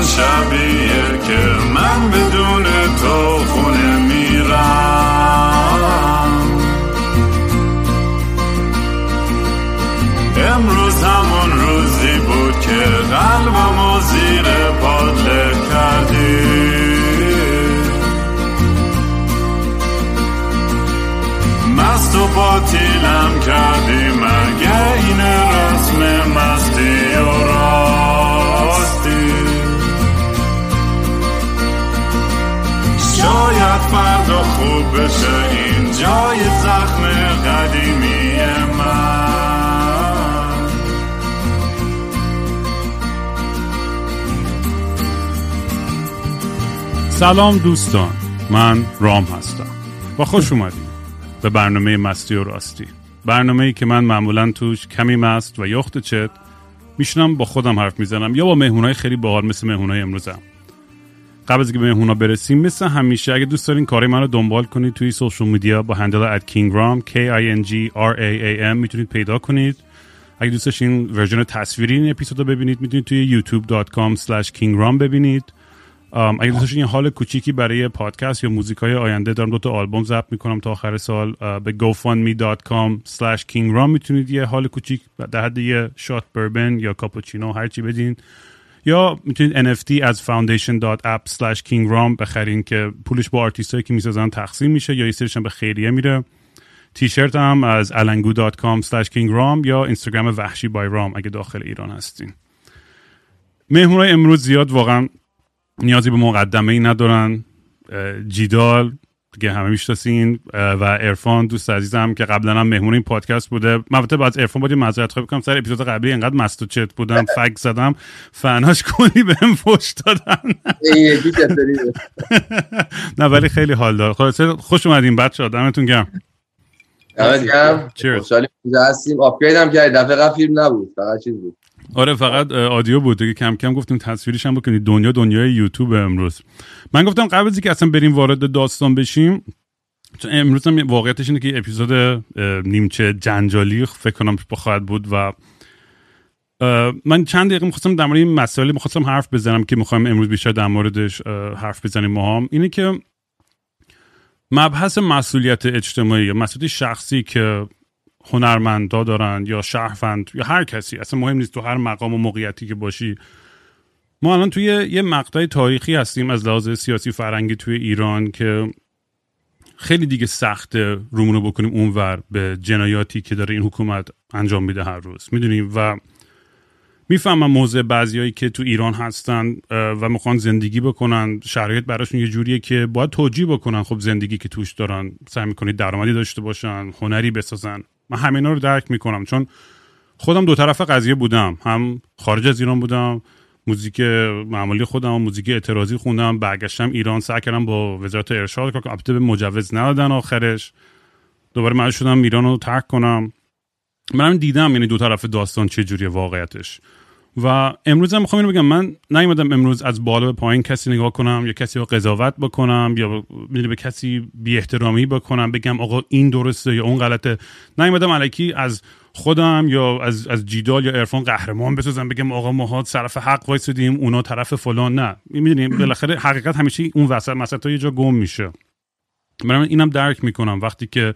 همون شبیه که من بدون تو خونه میرم. امروز همون روزی بود که قلبم زیر پات کردی. مست و باطیلم کردی فردا خوب بشه. این جای زخم قدیمی من. سلام دوستان. من رام هستم. و خوش اومدید به برنامه مستی و راستی. برنامه ای که من معمولا توش کمی مست و یخت چت میشنم با خودم حرف می‌زنم یا با مهمونای خیلی باحال مثل مهمونای امروزم. قبل از اینکه به مهمونا برسیم مثل همیشه اگه دوست دارین کار منو دنبال کنید توی social media با handle at kingram k i n g r a a m می‌تونید پیدا کنید. اگه دوست داشتین version تصویری این اپیزود رو ببینید می‌تونید توی youtube.com slash kingram ببینید. اگه دوست داشتین حال کوچیکی برای پادکست یا موزیک های آینده دارم دو تا آلبوم ضبط می‌کنم تا آخر سال. به gofundme.com slash kingram می‌تونید یه حال کوچیک در حد یه shot bourbon یا کاپوچینو هرچی بدین. یا می‌تونید NFT از foundation.app slash kingram بخرین که پولش با آرتیست هایی که می‌سازن تقسیم میشه یا یه به خیریه میره. تیشرت هم از alangu.com slash kingram یا اینستاگرام وحشی by رام اگه داخل ایران هستین. مهمونای امروز زیاد واقعا نیازی به مقدمه ای ندارن Gdaal که همه می‌شناسین و عرفان دوست عزیزم که قبلا هم مهمون این پادکست بوده. من البته بعد عرفان باید معذرت خواهی بکنم سر اپیزود قبلی انقدر مست و چت بودم فک زدم فناش کنی بهم فوش دادن. نه ولی خیلی حال دار. خوش اومدین بچه‌ها دمتون گرم. دمت گرم. خوشحالیم هستیم. آپگرید هم کردی. دفعه قبل فیلم نبود فقط چیز بود. آره فقط آدیو بود. که کم کم گفتیم تصویرش هم بکنید. دنیا دنیای یوتیوب امروز. من گفتم قبل از اینکه اصلا بریم وارد داستان بشیم چون امروز هم واقعیتش اینه که اپیزود نیمچه جنجالی فکر کنم خواهد بود و من چند دقیقه می‌خواستم در مورد این مسائل می‌خواستم حرف بزنم که می‌خوایم امروز بیشتر در موردش حرف بزنیم ما اینه که مبحث مسئولیت اجتماعی یا مسئولیت شخصی که هنرمندا دارن یا شهروند یا هر کسی. اصلا مهم نیست تو هر مقام و موقعیتی که باشی. ما الان توی یه مقطع تاریخی هستیم از لحاظ سیاسی فرنگی توی ایران که خیلی دیگه سخت رومونو بکنیم اونور به جنایاتی که داره این حکومت انجام میده هر روز. می‌دونیم و می‌فهمم موضع بعضیایی که تو ایران هستن و می‌خوان زندگی بکنن. شرایط براشون یه جوریه که باید توجیه بکنن خب زندگی که توش دارن. سعی می‌کنید درآمدی داشته باشن هنری بسازن. من همینا رو درک می‌کنم. چون خودم دو طرف قضیه بودم. هم خارج از ایران بودم موزیک معمولی خودم موزیک اعتراضی خوندم برگشتم ایران سعی کردم با وزارت ارشاد که البته به مجوز ندادن آخرش. دوباره من شدم ایران رو ترک کنم. منم دیدم یعنی دو طرف داستان چه جوری واقعیتش. و امروز هم می‌خوام بگم من نیومدم امروز از بالا به پایین کسی نگاه کنم یا کسی رو قضاوت بکنم یا به کسی بی احترامی بکنم بگم آقا این درسته یا اون غلطه. نیومدم علکی از خودم یا از از جیدال یا عرفان قهرمان بسازم بگم آقا ما طرف حق وایسادیم اونا طرف فلان. نه. می‌دونیم بالاخره حقیقت همیشه اون وسط مثلا یه جا گم میشه. من اینم درک می‌کنم وقتی که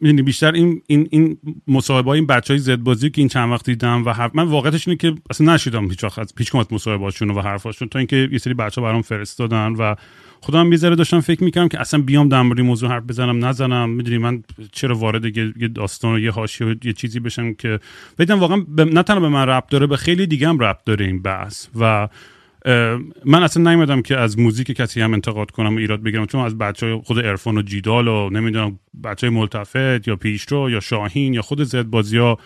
می‌دونی بیشتر این این این مصاحبه این بچه های زد بازی که این چند وقت دیدم و حرف من واقعیتش اینه که اصلا نشیدم هیچ وقت هیچ کمت مصاحبهاشون و حرفاشون تا اینکه یه سری بچه برام فرستادن و خودم یه ذره داشتم فکر می‌کردم که اصلا بیام در مورد موضوع حرف بزنم نزنم. می‌دونی من چرا وارد یه داستان و یه حاشیه یه چیزی بشم که بدم واقعا نه تنها به من ربط داره به خیلی دیگه هم ربط داره این بحث. و من اصلا نیومدم که از موزیک کسی هم انتقاد کنم و ایراد بگیرم چون از بچه خود ارفان و جیدال و نمی‌دونم بچه های ملتفت یا پیشرو یا شاهین یا خود زد بازی ها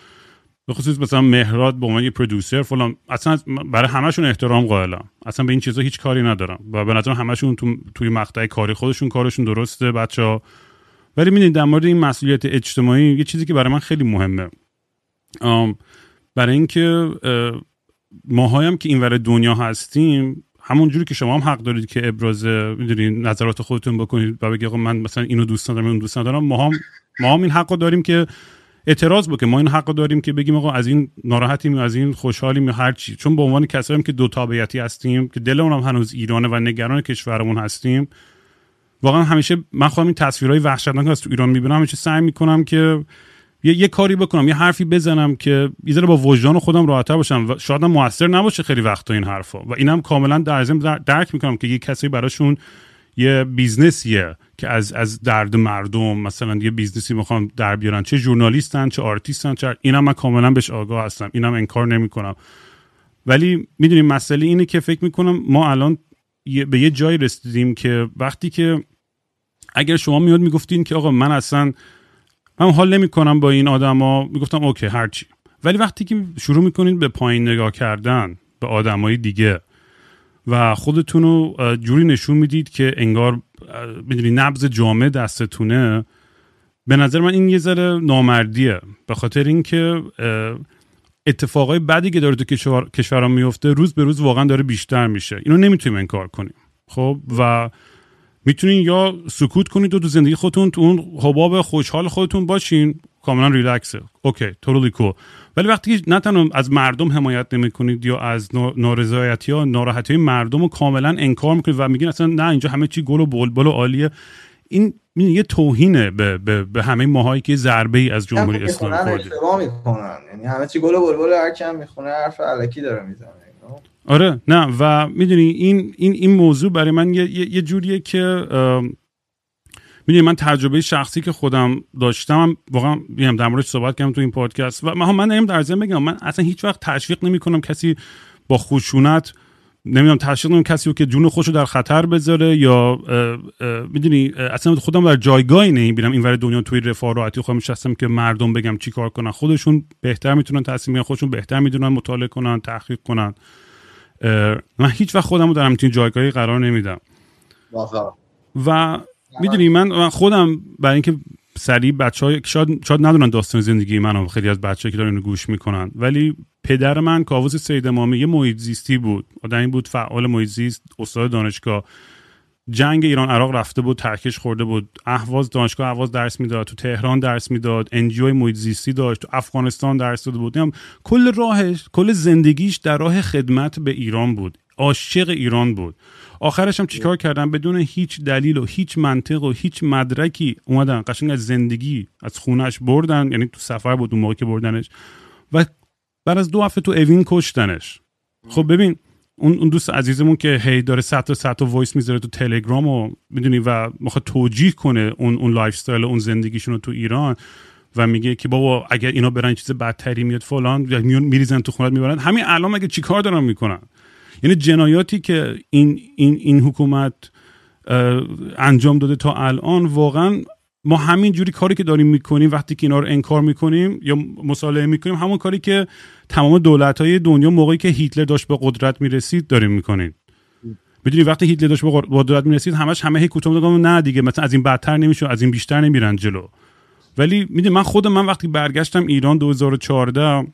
به خصوص مثلا مهراد به عنوان پرودوسر فلان اصلا برای همشون احترام قائلم. اصلا به این چیزا هیچ کاری ندارم و به نظر همشون تو توی مقطع کاری خودشون کارشون درسته بچه ولی می‌دونید در مورد این مسئولیت اجتماعی یه چیزی که برای من خیلی مهمه. برای اینکه ماهایم که اینور دنیا هستیم همون جوری که شما هم حق دارید که ابراز می‌دونید نظرات خودتون بکنید و بگید من مثلا اینو دوست ندارم اون دوست ندارم. ما هم ما هم این حقو داریم که اعتراض بکنیم. ما این حق داریم که بگیم آقا از این ناراحتیم از این خوشحالیم هر چی چون به عنوان کسایی که دو تابعیتی هستیم که دلمون هم هنوز ایرانه و نگران کشورمون هستیم واقعا همیشه من خودم این تصویرهای وحشتناک از تو ایران می‌بینم همیشه سعی می‌کنم که یه, یه کاری بکنم یه حرفی بزنم که یه با وجدان خودم راحتتر باشم و شاید موثر نباشه خیلی وقتا این حرفا. و اینم کاملا در درک می‌کنم که یه کسی براشون یه business یه که از از درد مردم مثلا یه business ی می‌خوام در بیارن. چه journalist ن چه آرتیستن چه اینم من کاملا بهش آگاه هستم. اینم انکار نمی‌کنم. ولی می‌دونیم مسئله اینه که فکر می‌کنم ما الان به یه جایی رسیدیم که وقتی که اگر شما میاد می‌گفتین که آقا من اصلا من حال نمی‌کنم با این آدما می‌گفتم اوکی هرچی. ولی وقتی که شروع می‌کنید به پایین نگاه کردن به آدمای دیگه و خودتون رو جوری نشون می‌دید که انگار می‌دونی نبز جامعه دستتونه به نظر من این یه ذره نامردیه. به خاطر اینکه اتفاقای بدی که داره تو کشور کشورها میفته روز به روز واقعا داره بیشتر میشه. اینو نمی‌تونیم انکار کنیم. خب؟ و می‌تونین یا سکوت کنید و تو زندگی خودتون تو اون حباب خوشحال خودتون باشین. کاملا ریلکسه. اوکی توتالی کول ولی وقتی که نه تنها از مردم حمایت نمی‌کنید یا از نارضایتی یا ناراحتی مردم رو کاملا انکار می‌کنید و میگین اصلا نه اینجا همه چی گل و بلبل و عالیه. این یه توهینه به, به, به همه ماهایی که ضربه ای از جمهوری اسلامی خورده می‌کنن. یعنی همه چی گل و بلبل هر کم می‌خونه حرف علکی داره می‌زنه. آره نه و می‌دونی این این این موضوع برای من یه, یه جوریه که می‌دونی من تجربه شخصی که خودم داشتم واقعا میگم در موردش صحبت کردم تو این پادکست و من من در ضمن بگم من اصلا هیچ وقت تشویق نمی کنم کسی با خشونت نمی‌دونم تشویق نمی کسی رو که جون خودش رو در خطر بذاره یا می‌دونی اصلا خودم در جایگاهی نمی‌بینم. این ور دنیا توی رفاه راحتی خودم نشستم که مردم بگم چی کار کنن. خودشون بهتر می‌تونن تصمیم خودشون بهتر می‌دونن مطالعه کنن تحقیق کنن. من هیچ وقت خودم رو در همچین جایگاهی قرار نمیدم. و می‌دونی من خودم برای اینکه سریع بچه های شاید, شاید ندونن داستان زندگی منو خیلی از بچه که دارن گوش می‌کنن. ولی پدر من کاووس سید امامی یه محیط زیستی بود. آدمی بود فعال محیط زیست استاد دانشگاه. جنگ ایران عراق رفته بود ترکش خورده بود. اهواز دانشگاه اهواز درس می‌داد تو تهران درس می‌داد انجیوی محیط زیستی داشت تو افغانستان درس داده بود. کل راهش کل زندگیش در راه خدمت به ایران بود. عاشق ایران بود. آخرش هم چیکار کردن بدون هیچ دلیل و هیچ منطق و هیچ مدرکی اومدن قشنگ از زندگی از خونش بردن یعنی تو سفر بود اون موقع که بردنش. و بعد از دو هفته تو اوین کشتنش. خب ببین اون دوست عزیزمون که هی داره صد تا صد تا voice می‌ذاره تو تلگرام و می‌دونی و می‌خواد توجیه کنه اون اون lifestyle اون زندگیشون رو تو ایران و میگه که بابا اگر اینا برن چیز بدتری میاد فلان میریزن تو خونت می‌برن. همین الان مگه چیکار دارن می‌کنن؟ یعنی جنایاتی که این این این حکومت انجام داده تا الان واقعا ما همین جوری کاری که داریم می‌کنیم وقتی که اینا رو انکار می‌کنیم یا مصالحه می‌کنیم همون کاری که تمام دولت های دنیا موقعی که هیتلر داشت به قدرت می‌رسید داریم می‌کنیم. می‌دونی وقتی هیتلر داشت به قدرت می‌رسید همش همه هی کوتاه نه دیگه مثلا از این بدتر نمیشه از این بیشتر نمیرن جلو. ولی می‌دونی من خودم من وقتی برگشتم ایران 2014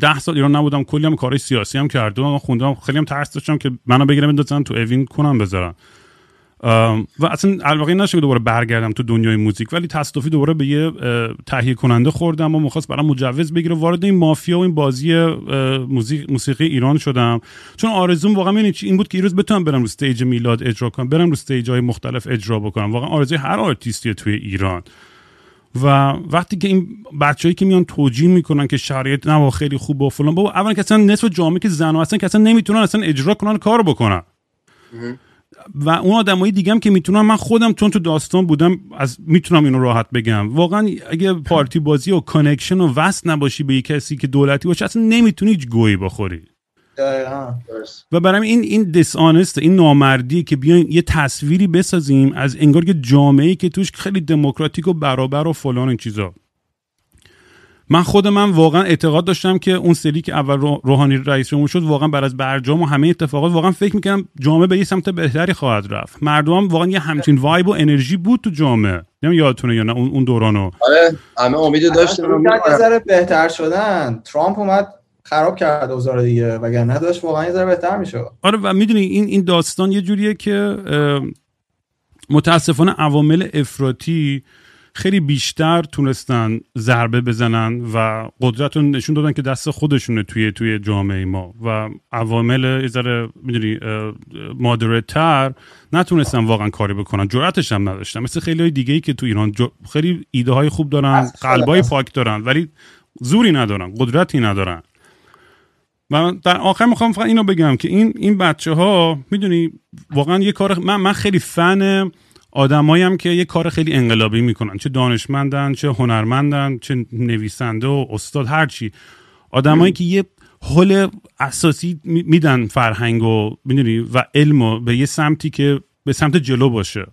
ده سال ایران نبودم کلی هم کارهای سیاسی هم کردم خوندم خیلی هم ترس داشتم که منو بگیرم بندازن تو اوین کنم بذارن. و اصلا الواقعی نشه که دوباره برگردم تو دنیای موزیک ولی تصادفی دوباره به یه تهیه کننده خوردم و می‌خواست برام مجوز بگیره. وارد این مافیا و این بازی موسیقی ایران شدم. چون آرزوم واقعا این این بود که این روز بتونم برم رو stage میلاد اجرا کنم برم رو stage های مختلف اجرا بکنم. واقعا آرزوی هر آرتیستی توی ایران. و وقتی که این بچههایی که میان توجیه می‌کنن که شرایط نه خیلی خوب و فلان بابا اولا که اصلا نصف جامعه که زن هستن که اصلا نمی‌تونن اصلا اجرا کنن کار بکنن. و اون آدمایی دیگه هم که می‌تونن من خودم چون تو داستان بودم از می‌تونم اینو راحت بگم. واقعا اگه پارتی بازی و connection و وصل نباشی به کسی که دولتی باشه اصلا نمی‌تونی هیچ گهی بخوری. و برای این این dishonest این نامردی که بیاین یه تصویری بسازیم از انگار که جامعه که توش خیلی دموکراتیک و برابر و فلان این چیزا. من خود من واقعا اعتقاد داشتم که اون سری که اول روحانی رئیس جمهور شد واقعا بر از برجام و همه اتفاقات واقعا فکر می‌کنم جامعه به یه سمت بهتری خواهد رفت. مردم هم واقعا یه همچین وایب و انرژی بود تو جامعه. نمی یادتونه یا نه اون, دورانو. آره همه امید داشتن یه بهتر شدن. ترامپ اومد خراب کرد اوضاع دیگه وگرنه داشت واقعا یه ذره بهتر میشه آره و می‌دونی این این داستان یه جوریه که متاسفانه عوامل افراطی خیلی بیشتر تونستن ضربه بزنن و قدرت رو نشون دادن که دست خودشونه توی توی جامعه ما. و عوامل ذره می‌دونی تر نتونستن واقعا کاری بکنن. جرأتش هم نداشتن. مثل خیلی های دیگه ای که تو ایران خیلی ایده های خوب دارن قلبای پاک دارن ولی زوری ندارن قدرتی ندارن. و در آخر می‌خوام فقط اینو بگم که این این بچه ها می‌دونی واقعا یه کار من من خیلی فن آدمایی هم که یه کار خیلی انقلابی می‌کنن چه دانشمندن چه هنرمندن چه نویسنده و استاد هرچی آدمایی که یه حل اساسی میدن فرهنگ و می‌دونی و علم به یه سمتی که به سمت جلو باشه.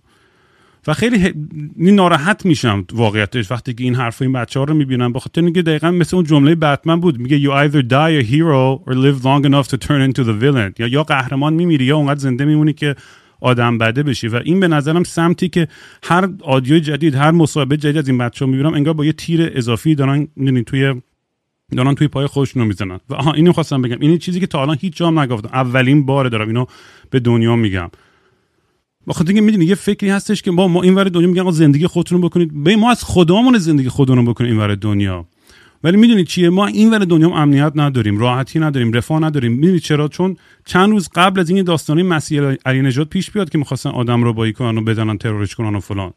و خیلی ناراحت میشم واقعیتش وقتی که این حرف این بچه ها رو می‌بینم. بخاطر اینکه دقیقا مثل اون جمله بتمن بود. میگه you either die a hero or live long enough to turn into the villain. یا یا قهرمان میمیری یا اونقدر زنده میمونی که آدم بده بشی. و این به نظرم سمتی که هر آدیو جدید هر مصاحبه جدید از این بچه ها می‌بینم انگار با یه تیر اضافی دارن توی دارن توی پای خودشونو می‌زنن. و آها اینو خواستم بگم. این چیزی که تا الان هیچ جام نگفتم. اولین بار دارم اینو به دنیا میگم. بخاطر اینکه می‌دونی یه فکری هستش که با ما این ور دنیا میگن زندگی خودتون بکنید. به ما از خدامون زندگی خودمون بکنیم این ور دنیا. ولی می‌دونید چیه؟ ما این ور دنیا امنیت نداریم راحتی نداریم رفاه نداریم. می‌دونید چرا؟ چون چند روز قبل از این داستانی مسیح علی نجات پیش بیاد که می‌خواستن آدم رو بایی کنن و بدنن ترورش کنن و فلان.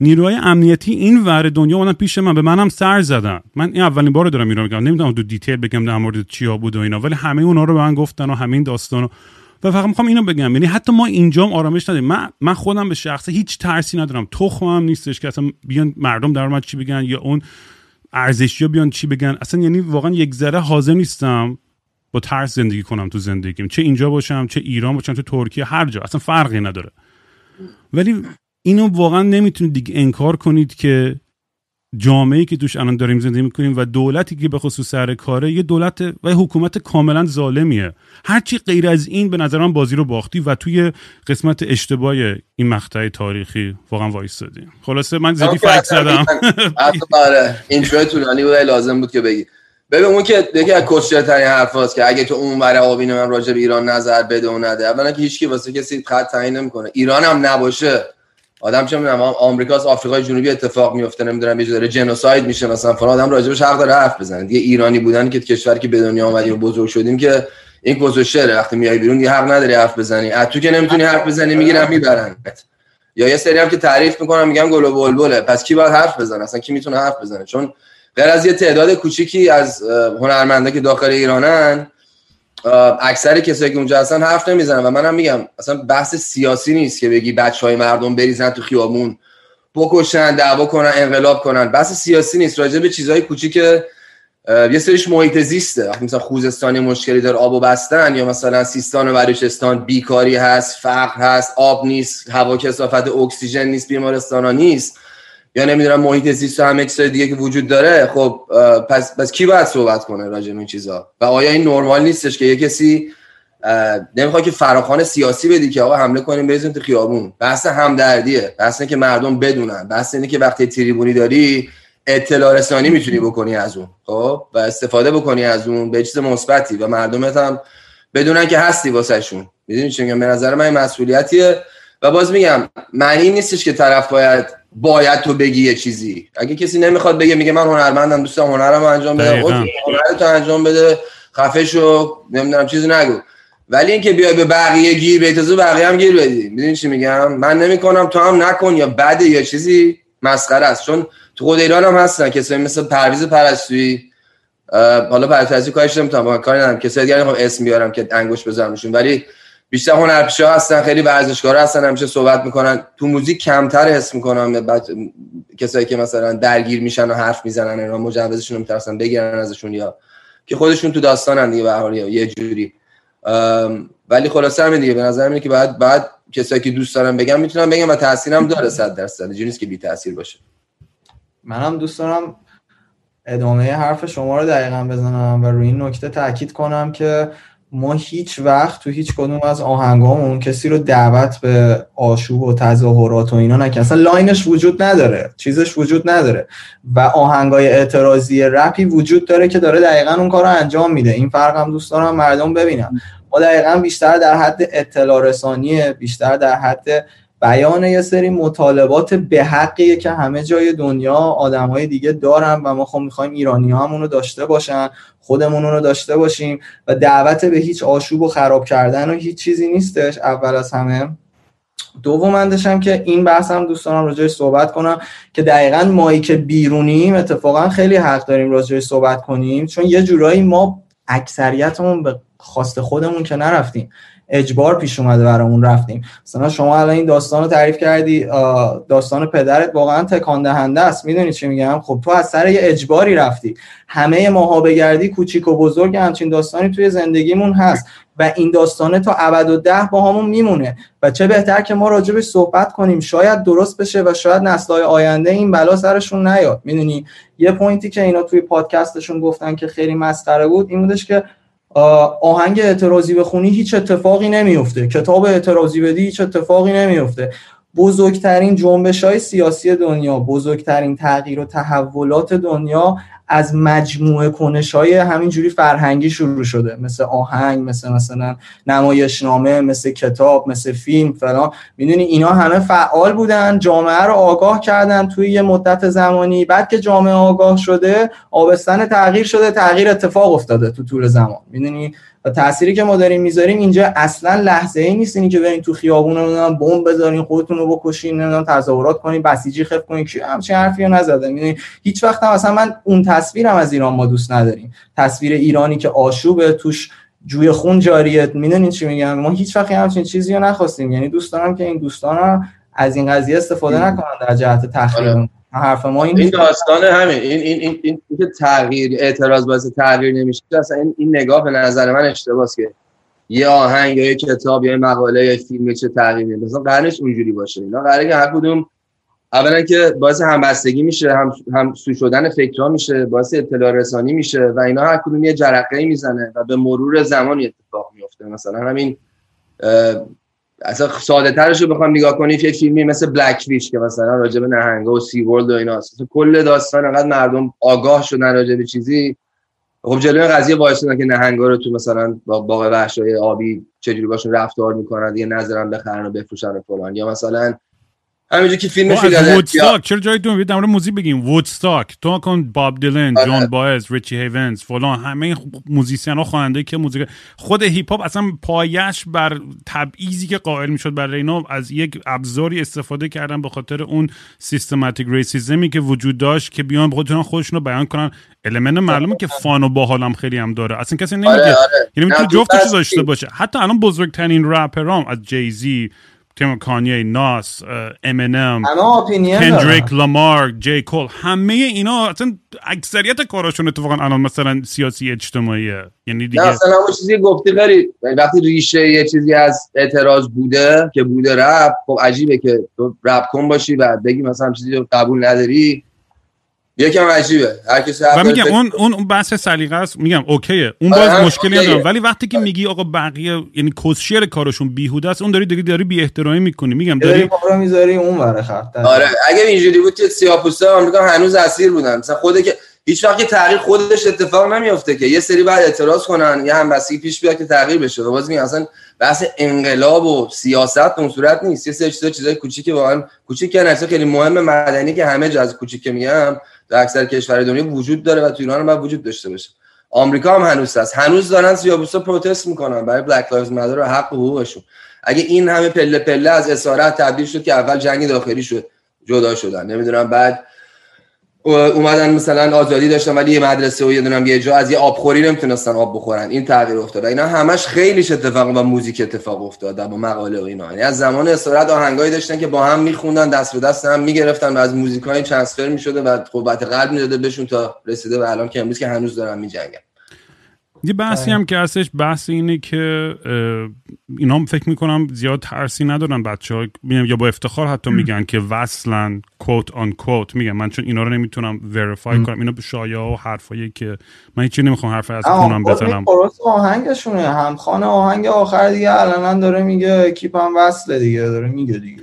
نیروهای امنیتی این ور دنیا اومدن پیش من به منم سر زدن. من این اولین بار دارم ایران میگم. نمی‌دونم دو دیتیل بگم در مورد چیا بود و اینا ولی همه اونا رو به من گفتن و همین داستان و فقط می‌خوام اینو بگم یعنی حتی ما اینجام آرامش نداریم. من من خودم به شخصه هیچ ترسی ندارم. تخمم نیستش که اصلا بیان مردم در چی بگن یا اون ارزشی بیان چی بگن. اصلا یعنی واقعا یک ذره حاضر نیستم با ترس زندگی کنم تو زندگیم. چه اینجا باشم چه ایران باشم چه ترکیه هر جا. اصلا فرقی نداره. ولی اینو واقعا نمی‌تونید دیگه انکار کنید که جامعه که توش الان داریم زندگی می‌کنیم و دولتی که به خصوص سر کاره یه دولت و حکومت کاملا ظالمیه. هرچی غیر از این به نظر من بازی رو باختی و توی قسمت اشتباه این مقطع تاریخی واقعا وایستادی. خلاصه من زیادی فکر زدم. آره اینترو طولانی بود لازم بود که بگی. ببین اون که یکی از کوچه ترین حرف که اگه تو اون برای آبین من راجع به ایران نظر بده و نده اولا که هیچکی واسه کسی خط تعیین نمی‌کنه. ایران هم نباشه. آدم چه آمریکا آفریقای جنوبی اتفاق میفته نمی‌دونم یه داره جنوساید میشه مثلا فلان. آدم راجبش حق داره حرف بزنه. دیگه ایرانی بودن که کشوری که به دنیا اومدیم بزرگ شدیم که این کوزوشره وقتی میای بیرون یه حق نداری حرف بزنی. از تو که نمی‌تونی حرف بزنی می‌گیرن می‌برن. یا یه سری هم که تعریف می‌کنن میگن گل و بلبله. پس کی باید حرف بزنه؟ اصلا کی می‌تونه حرف بزنه؟ چون غیر از یه تعداد کوچیکی از هنرمندا که داخل ایرانن اکثر کسایی که اونجا هستن حرف نمی‌زنن و منم میگم اصلا بحث سیاسی نیست که بگی بچه های مردم بریزن تو خیابون بکشن دعوا کنن انقلاب کنن. بحث سیاسی نیست. راجع به چیزهای کوچیک یه سریش محیط زیسته. مثلا خوزستانی مشکلی داره آب و بستن یا مثلا سیستان و بلوچستان بیکاری هست فقر هست آب نیست هوا کثافت اکسیژن نیست بیمارستان نیست. یا نمی‌دونم محیط زیست و همه چیزای دیگه که وجود داره خب پس پس کی باید صحبت کنه راجع به این چیزا؟ و آیا این نرمال نیستش که یه کسی نمی‌خواد که فراخوان سیاسی بدی که آقا حمله کنیم بریزیم تو خیابون؟ بحث همدردیه بحث اینه که مردم بدونن بحث اینه که وقتی تریبونی داری اطلاع رسانی می‌تونی بکنی از اون خب؟ و استفاده بکنی از اون به چیز مثبتی و مردمت هم بدونن که هستی واسه شون می‌دونی میگم؟ به نظر من مسئولیتیه. و باز میگم معنی نیستش که طرف باید باید تو بگی یه چیزی. اگه کسی نمی‌خواد بگه میگه من هنرمندم دوستم هنرم انجام بده هنرتو انجام بده خفه شو نمی‌دونم چیزی نگو. ولی اینکه بیای به بقیه گیر به تازه بقیه هم گیر بدی. می‌دونی چی میگم؟ من نمی‌کنم تو هم نکن یا بده یا چیزی. مسخره است. چون تو خود ایران هم هستن کسایی مثل پرویز پرستویی. حالا پرستویی کارش نمی‌تونم کاری ندارم. کسایی دیگه هم اسم بیارم که انگوش بزنمشون ولی بیشتر هنرپیشه هستن خیلی ورزشکار هستن همیشه صحبت می‌کنن. تو موزیک کمتر حس می‌کنم بعد کسایی که مثلا درگیر میشن و حرف می‌زنن اینا مجوزشون رو میترسن بگیرن ازشون یا که خودشون تو داستانن دیگه به یه جوری. ولی خلاصه همین دیگه به نظر میاد که بعد بعد کسایی که دوست دارم بگم می‌تونم بگم و تاثیرم داره 100 درصد اینجوری نیست که بی تاثیر باشه. منم دوست دارم ادامه حرف شما رو دقیقا بزنم و روی این نکته تاکید کنم که ما هیچ وقت تو هیچ کدوم از آهنگامون کسی رو دعوت به آشوب و تظاهرات و اینا نکن اصلا line ش وجود نداره چیزش وجود نداره. و آهنگای اعتراضی رپی وجود داره که داره دقیقا اون کار رو انجام میده. این فرق هم دوست دارم مردم ببینم ما دقیقا بیشتر در حد اطلاع رسانیه بیشتر در حد بیان یه سری مطالبات به حقیه که همه جای دنیا آدم های دیگه دارن و ما خب می‌خوایم ایرانی ها رو داشته باشن خودمون رو داشته باشیم و دعوت به هیچ آشوب و خراب کردن و هیچ چیزی نیستش اول از همه. دومندش هم که این بحث هم دوست دارم راجعش صحبت کنم که دقیقا مایی که بیرونیم اتفاقا خیلی حق داریم راجعش صحبت کنیم چون یه جورایی ما اکثریتمون به خواست خودمون که نرفتیم. اجبار پیش اومده برامون رفتیم. مثلا شما الان این داستان رو تعریف کردی داستان پدرت واقعا تکان دهنده است. می‌دونی چی میگم؟ خب تو از سر یه اجباری رفتی. همه ماها بگردی کوچیک و بزرگ همچین داستانی توی زندگیمون هست. و این داستانه تا ابد و ده با همون میمونه. و چه بهتر که ما راجبش صحبت کنیم. شاید درست بشه و شاید نسلهای آینده این بلا سرشون نیاد. می‌دونی؟ یه پوینتی که اینا توی پادکستشون گفتن که خیلی مسخره بود این بودش که آهنگ اعتراضی بخونی هیچ اتفاقی نمیفته کتاب اعتراضی بدی هیچ اتفاقی نمیفته بزرگترین جنبش های سیاسی دنیا بزرگترین تغییر و تحولات دنیا از مجموعه کنش های همینجوری فرهنگی شروع شده. مثل آهنگ مثل مثلا نمایشنامه مثل کتاب مثل فیلم فلان. می‌دونی اینا همه فعال بودن جامعه رو آگاه کردن توی یه مدت زمانی. بعد که جامعه آگاه شده آبستن تغییر شده تغییر اتفاق افتاده تو طول زمان. می‌دونی؟ و تأثیری که ما داریم می‌ذاریم اینجا اصلا لحظه ای نیست اینی که برین تو خیابون رو بمب بذارین خودتون رو بکشین نمی‌دونم تظاهرات کنین بسیجی خف کنین کی همچین حرفی رو نزده می‌دونی هیچ وقت هم اصلا من اون تصویرم از ایران ما دوست نداریم. تصویر ایرانی که آشوبه توش جوی خون جاریه. می‌دونین چی میگم؟ ما هیچ وقت همچین چیزی رو نخواستیم. یعنی دوست دارم که این دوستان از این قضیه استفاده نکنن در جهت تخریب. آره. حرف ما این, این داستان همین. این این این, این, این, که تغییر اعتراض باعث تغییر نمیشه. اصلا این, این نگاه به نظر من اشتباهه که یه آهنگ یا یه کتاب یا یه مقاله یا فیلم چه تغییر نمیشه مثلا قرنش اونجوری باشه. اینا قراره که هر کدوم اولا که باعث همبستگی میشه هم هم سو شدن فکرها میشه باعث اطلاع رسانی میشه و اینا هر کدوم یه جرقه می‌زنه و به مرور زمان اتفاق میفته مثلا همین اصلا ساده ترش رو بخوام نگاه کنید یه فیلمی مثل بلک ویش که مثلا راجع به نهنگا و سی ورلد و اینا کل داستان انقدر مردم آگاه شدن راجع به چیزی. خب جلوی قضیه وایسادن که نهنگا رو تو مثلا با باغ وحشای آبی چجوری باشون رفتار می‌کنن یه نظرم بخرن و بفروشن و فلان. یا مثلا همینجوری که فیلم وودستاک چرا جای تو در مورد موزیک بگیم. وودستاک تو کن باب دیلن آره. جون بائز ریچی هیونز فلان همه musician ها خواننده که موزیک خود هیپ هاپ اصلا پایش بر تبعیضی که قائل می‌شد برای اینا از یک ابزاری استفاده کردن به خاطر اون systematic racism ی که وجود داشت که بیان خودشون خودشون رو بیان کنن. element معلومه که fun و باحالم خیلی هم داره. اصلا کسی نمیگه آره، آره. یعنی تو جفتش داشته باشه. حتی الان بزرگترین رپرام از جیزی تیم کانیه ناس امنم کندریک لامار جی کول همه اینا اصلا اکثریت کاراشون اتفاقا الان مثلا سیاسی اجتماعیه. یعنی دیگه اصلا همون چیزی گفتی غری وقتی ریشه یه چیزی از اعتراض بوده که بوده رپ خب عجیبه که تو رپ کن باشی و بگی مثلا چیزی رو قبول نداری. یکم عجیبه. هر کسی و میگم اون اون بحث سلیقه است. میگم اوکیه. اون باز آره، مشکلی ندارم. ولی وقتی که میگی آقا بقیه یعنی کوسشیر کارشون بیهوده است اون داری دیگه داری بی احترامی می‌کنی. میگم داری ما می‌ذاری اون ور خط. آره اگه اینجوری بود که سیاپوستا آمریکا هنوز اسیر بودن. مثلا خوده که هیچ وقت تغییر خودش اتفاق نمیافته که. یه سری بعد اعتراض کنن یه همبستگی پیش بیاد که تغییر بشه. و باز میگم اصلا بحث انقلاب و سیاست اون صورت نیست. یه سری چیزا چیزای کوچیکی واقعا کوچیک که خیلی مهم مدنی که همه جا از کوچیک میگم در اکثر کشورهای دنیا وجود داره و تو ایران هم وجود داشته باشه. آمریکا هم هنوز هست. هنوز دارن سیاپوستا protest می‌کنن برای Black Lives Matter و حق حقوقشون. اگه این همه پله پله از اسارت تبدیل شد که اول جنگ داخلی شد جدا شدن. نمی‌دونم بعد اومدن مثلا آزادی داشتن ولی یه مدرسه و یه دونم یه جا از یه آبخوری نمی‌تونستن آب بخورن. این تغییر افتاد. اینا همش خیلیش اتفاق با موزیک اتفاق افتاد با مقاله و اینا. یعنی از زمان اسارت آهنگایی داشتن که با هم میخوندن دست به دست هم می‌گرفتن و از موزیکای ترانسفر می‌شده و قوت قلب می‌داده بهشون تا رسیده به الان که امروز که هنوز دارن میجنگن. یه بحثی هم که هستش بحث اینه که اینا هم فکر می‌کنم زیاد ترسی ندارن بچه ها یا با افتخار حتی میگن که وصلن کوت آن کوت میگن. من چون اینا رو نمی‌تونم وریفای کنم. اینا به شایعه و حرفایی که من هیچی نمی‌خوام حرف از کنم بزنم. آهنگشونه. همخانه آهنگ آخر دیگه الان داره میگه هم وصله دیگه. داره میگه دیگه.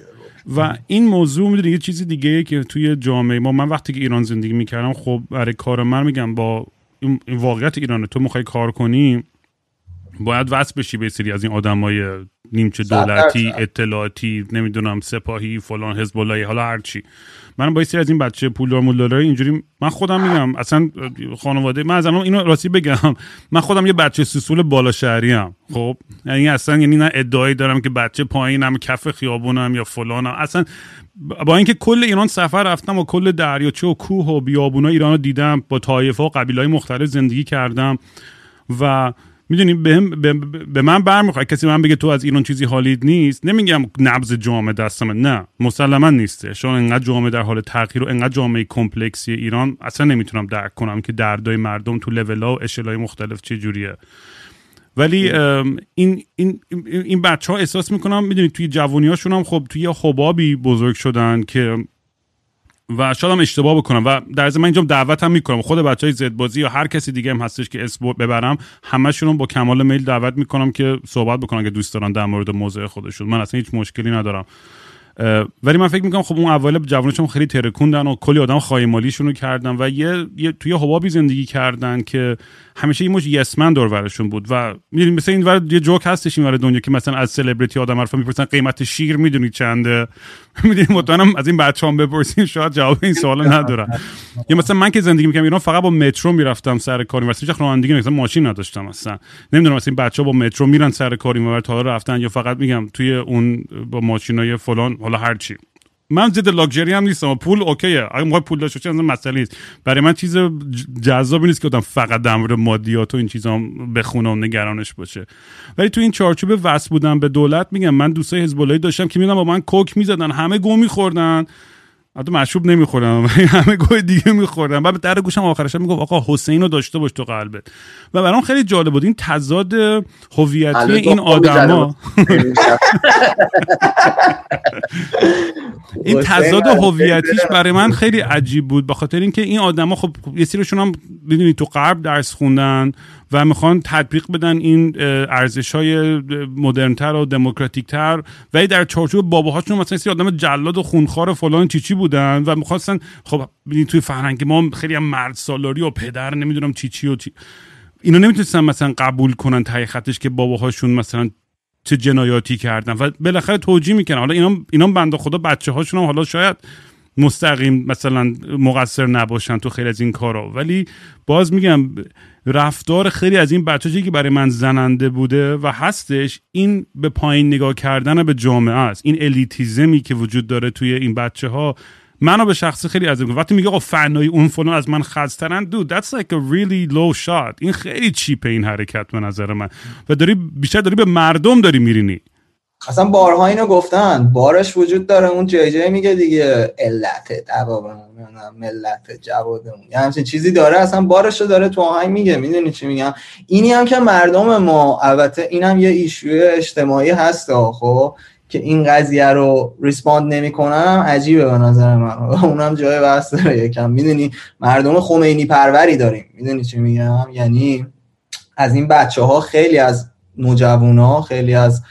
و این موضوع می‌دونی یه چیزی دیگه که توی جامعه ما من وقتی که ایران زندگی می‌کردم خب برای کار من میگم با این واقعیت ایرانه. تو می‌خوای کار کنی باید وصل بشی به سری از این آدمای نیمچه دولتی اطلاعاتی نمی‌دونم سپاهی فلان حزب حالا هر چی. من با سری از این بچه پولدار مولدارای اینجوری من خودم میگم اصلا خانواده من از اینو راستی بگم من خودم یه بچه سسول بالا شهری ام خب؟ یعنی اصلا یعنی نه ادعایی دارم که بچه پایینم کف خیابونم یا فلانم. اصلا با اینکه کل ایران سفر رفتم و کل دریاچه و کوه و بیابونا ایران رو دیدم با طایفه و قبیله مختلف زندگی کردم و می‌دونی به, به, به من برمیخواد کسی من بگه تو از ایران چیزی حالید نیست نمیگم نبز جامعه دستم. نه مسلما نیسته چون انقدر جامعه در حال تغییر و انقدر جامعه کمپلکسی ایران اصلا نمی‌تونم درک کنم که دردای مردم تو لولا و اشلای مختلف چه جوریه. ولی این این این بچه ها احساس می‌کنم می‌دونید توی جوانی هاشون هم خب توی حبابی بزرگ شدن که و شاید هم اشتباه بکنم و در من اینجا دعوت هم می‌کنم. خود بچه های بازی یا هر کسی دیگه هم هستش که اسم ببرم همشون با کمال میل دعوت می‌کنم که صحبت بکنم که دوست دارن در مورد موضوع خودشون. من اصلا هیچ مشکلی ندارم. ولی من فکر می‌کنم خب اون اول جوانشون خیلی ترکوندن و کلی آدم خایمالیشون رو کردن و یه, یه توی حبابی زندگی کردن که همیشه این مش یسمن دور بود و می‌دونید مثل این ور یه جوک هستش این ور دنیا که مثلا از سلبریتی آدم حرفا می‌پرسن قیمت شیر می‌دونید چنده؟ می‌دونید مطمئنم از این بچه‌ام بپرسین شاید جواب این سوال ندارن. یا مثلا من که زندگی می‌کنم ایران فقط با مترو می‌رفتم سر کار هیچ رانندگی مثلا ماشین نداشتم اصلا. نمی‌دونم مثلا این بچه‌ها با مترو میرن سر کاری و تا رفتن یا فقط میگم توی اون با ماشینای فلان حالا هر چی. من ضد لاکچری هم نیستم. پول اوکیه. اگه موقع پول داشته باشه مسئله نیست. برای من چیز جذابی نیست که آدم فقط در مورد مادیات و این چیزا بخونه و نگرانش باشه. ولی تو این چارچوب وصل بودن به دولت میگم من دوستای حزب داشتم که می‌دونم با من کوک می‌زدن همه گو میخوردن. حتی مشروب نمی‌خورم. همه گوه دیگه میخوردم بعد در گوشم آخرش می‌گفت آقا حسین رو داشته باش تو قلبت. و برام خیلی جالب بود. این تضاد هویتی این آدما این تضاد هویتیش برای من خیلی عجیب بود. به خاطر اینکه این آدما خب یه سریشون هم می‌دونی تو غرب درس خوندن. و می‌خوان تطبیق بدن این ارزش های مدرنتر و دموکراتیکتر. و در چارچوب باباهاشون مثلا سری آدم جلاد و خونخوار فلان چیچی بودن و می‌خواستن خب توی فرهنگ ما خیلی هم مرد سالاری و پدر نمی‌دونم چی و چی. اینا نمی‌تونستن مثلا قبول کنن تای خطش که باباهاشون مثلا چه جنایاتی کردن. و بالاخره توجیه می‌کنن. حالا اینا اینا بنده خدا بچه هاشون هم حالا شاید مستقیم مثلا مقصر نباشن تو خیلی از این کارا. ولی باز میگم رفتار خیلی از این بچه که برای من زننده بوده و هستش این به پایین نگاه کردن به جامعه است. این الیتیزمی که وجود داره توی این بچه ها منو به شخصی خیلی از وقتی میگه آقا فنای اون فلان از من خسترن دو that's like a really low shot. این خیلی چیپه این حرکت به نظر من. و داری بیشتر داری به مردم داری میرینی. اصلا بارها اینو گفتن. بارش وجود داره. اون جی جی میگه دیگه. علت دوابمون ملت جوادمون. یه همچین چیزی داره. اصلا بارش رو داره تو آهنگ میگه. می‌دونی چی میگم؟ اینی هم که مردم ما البته اینم یه ایشوی اجتماعی هست خب که این قضیه رو ریسپاند نمی‌کنم. عجیبه به نظر من. اونم جای بحث داره یکم. می‌دونی؟ مردم خمینی پروری داریم. می‌دونی چی میگم؟ یعنی از این بچه ها خیلی از نوجوانا خیلی از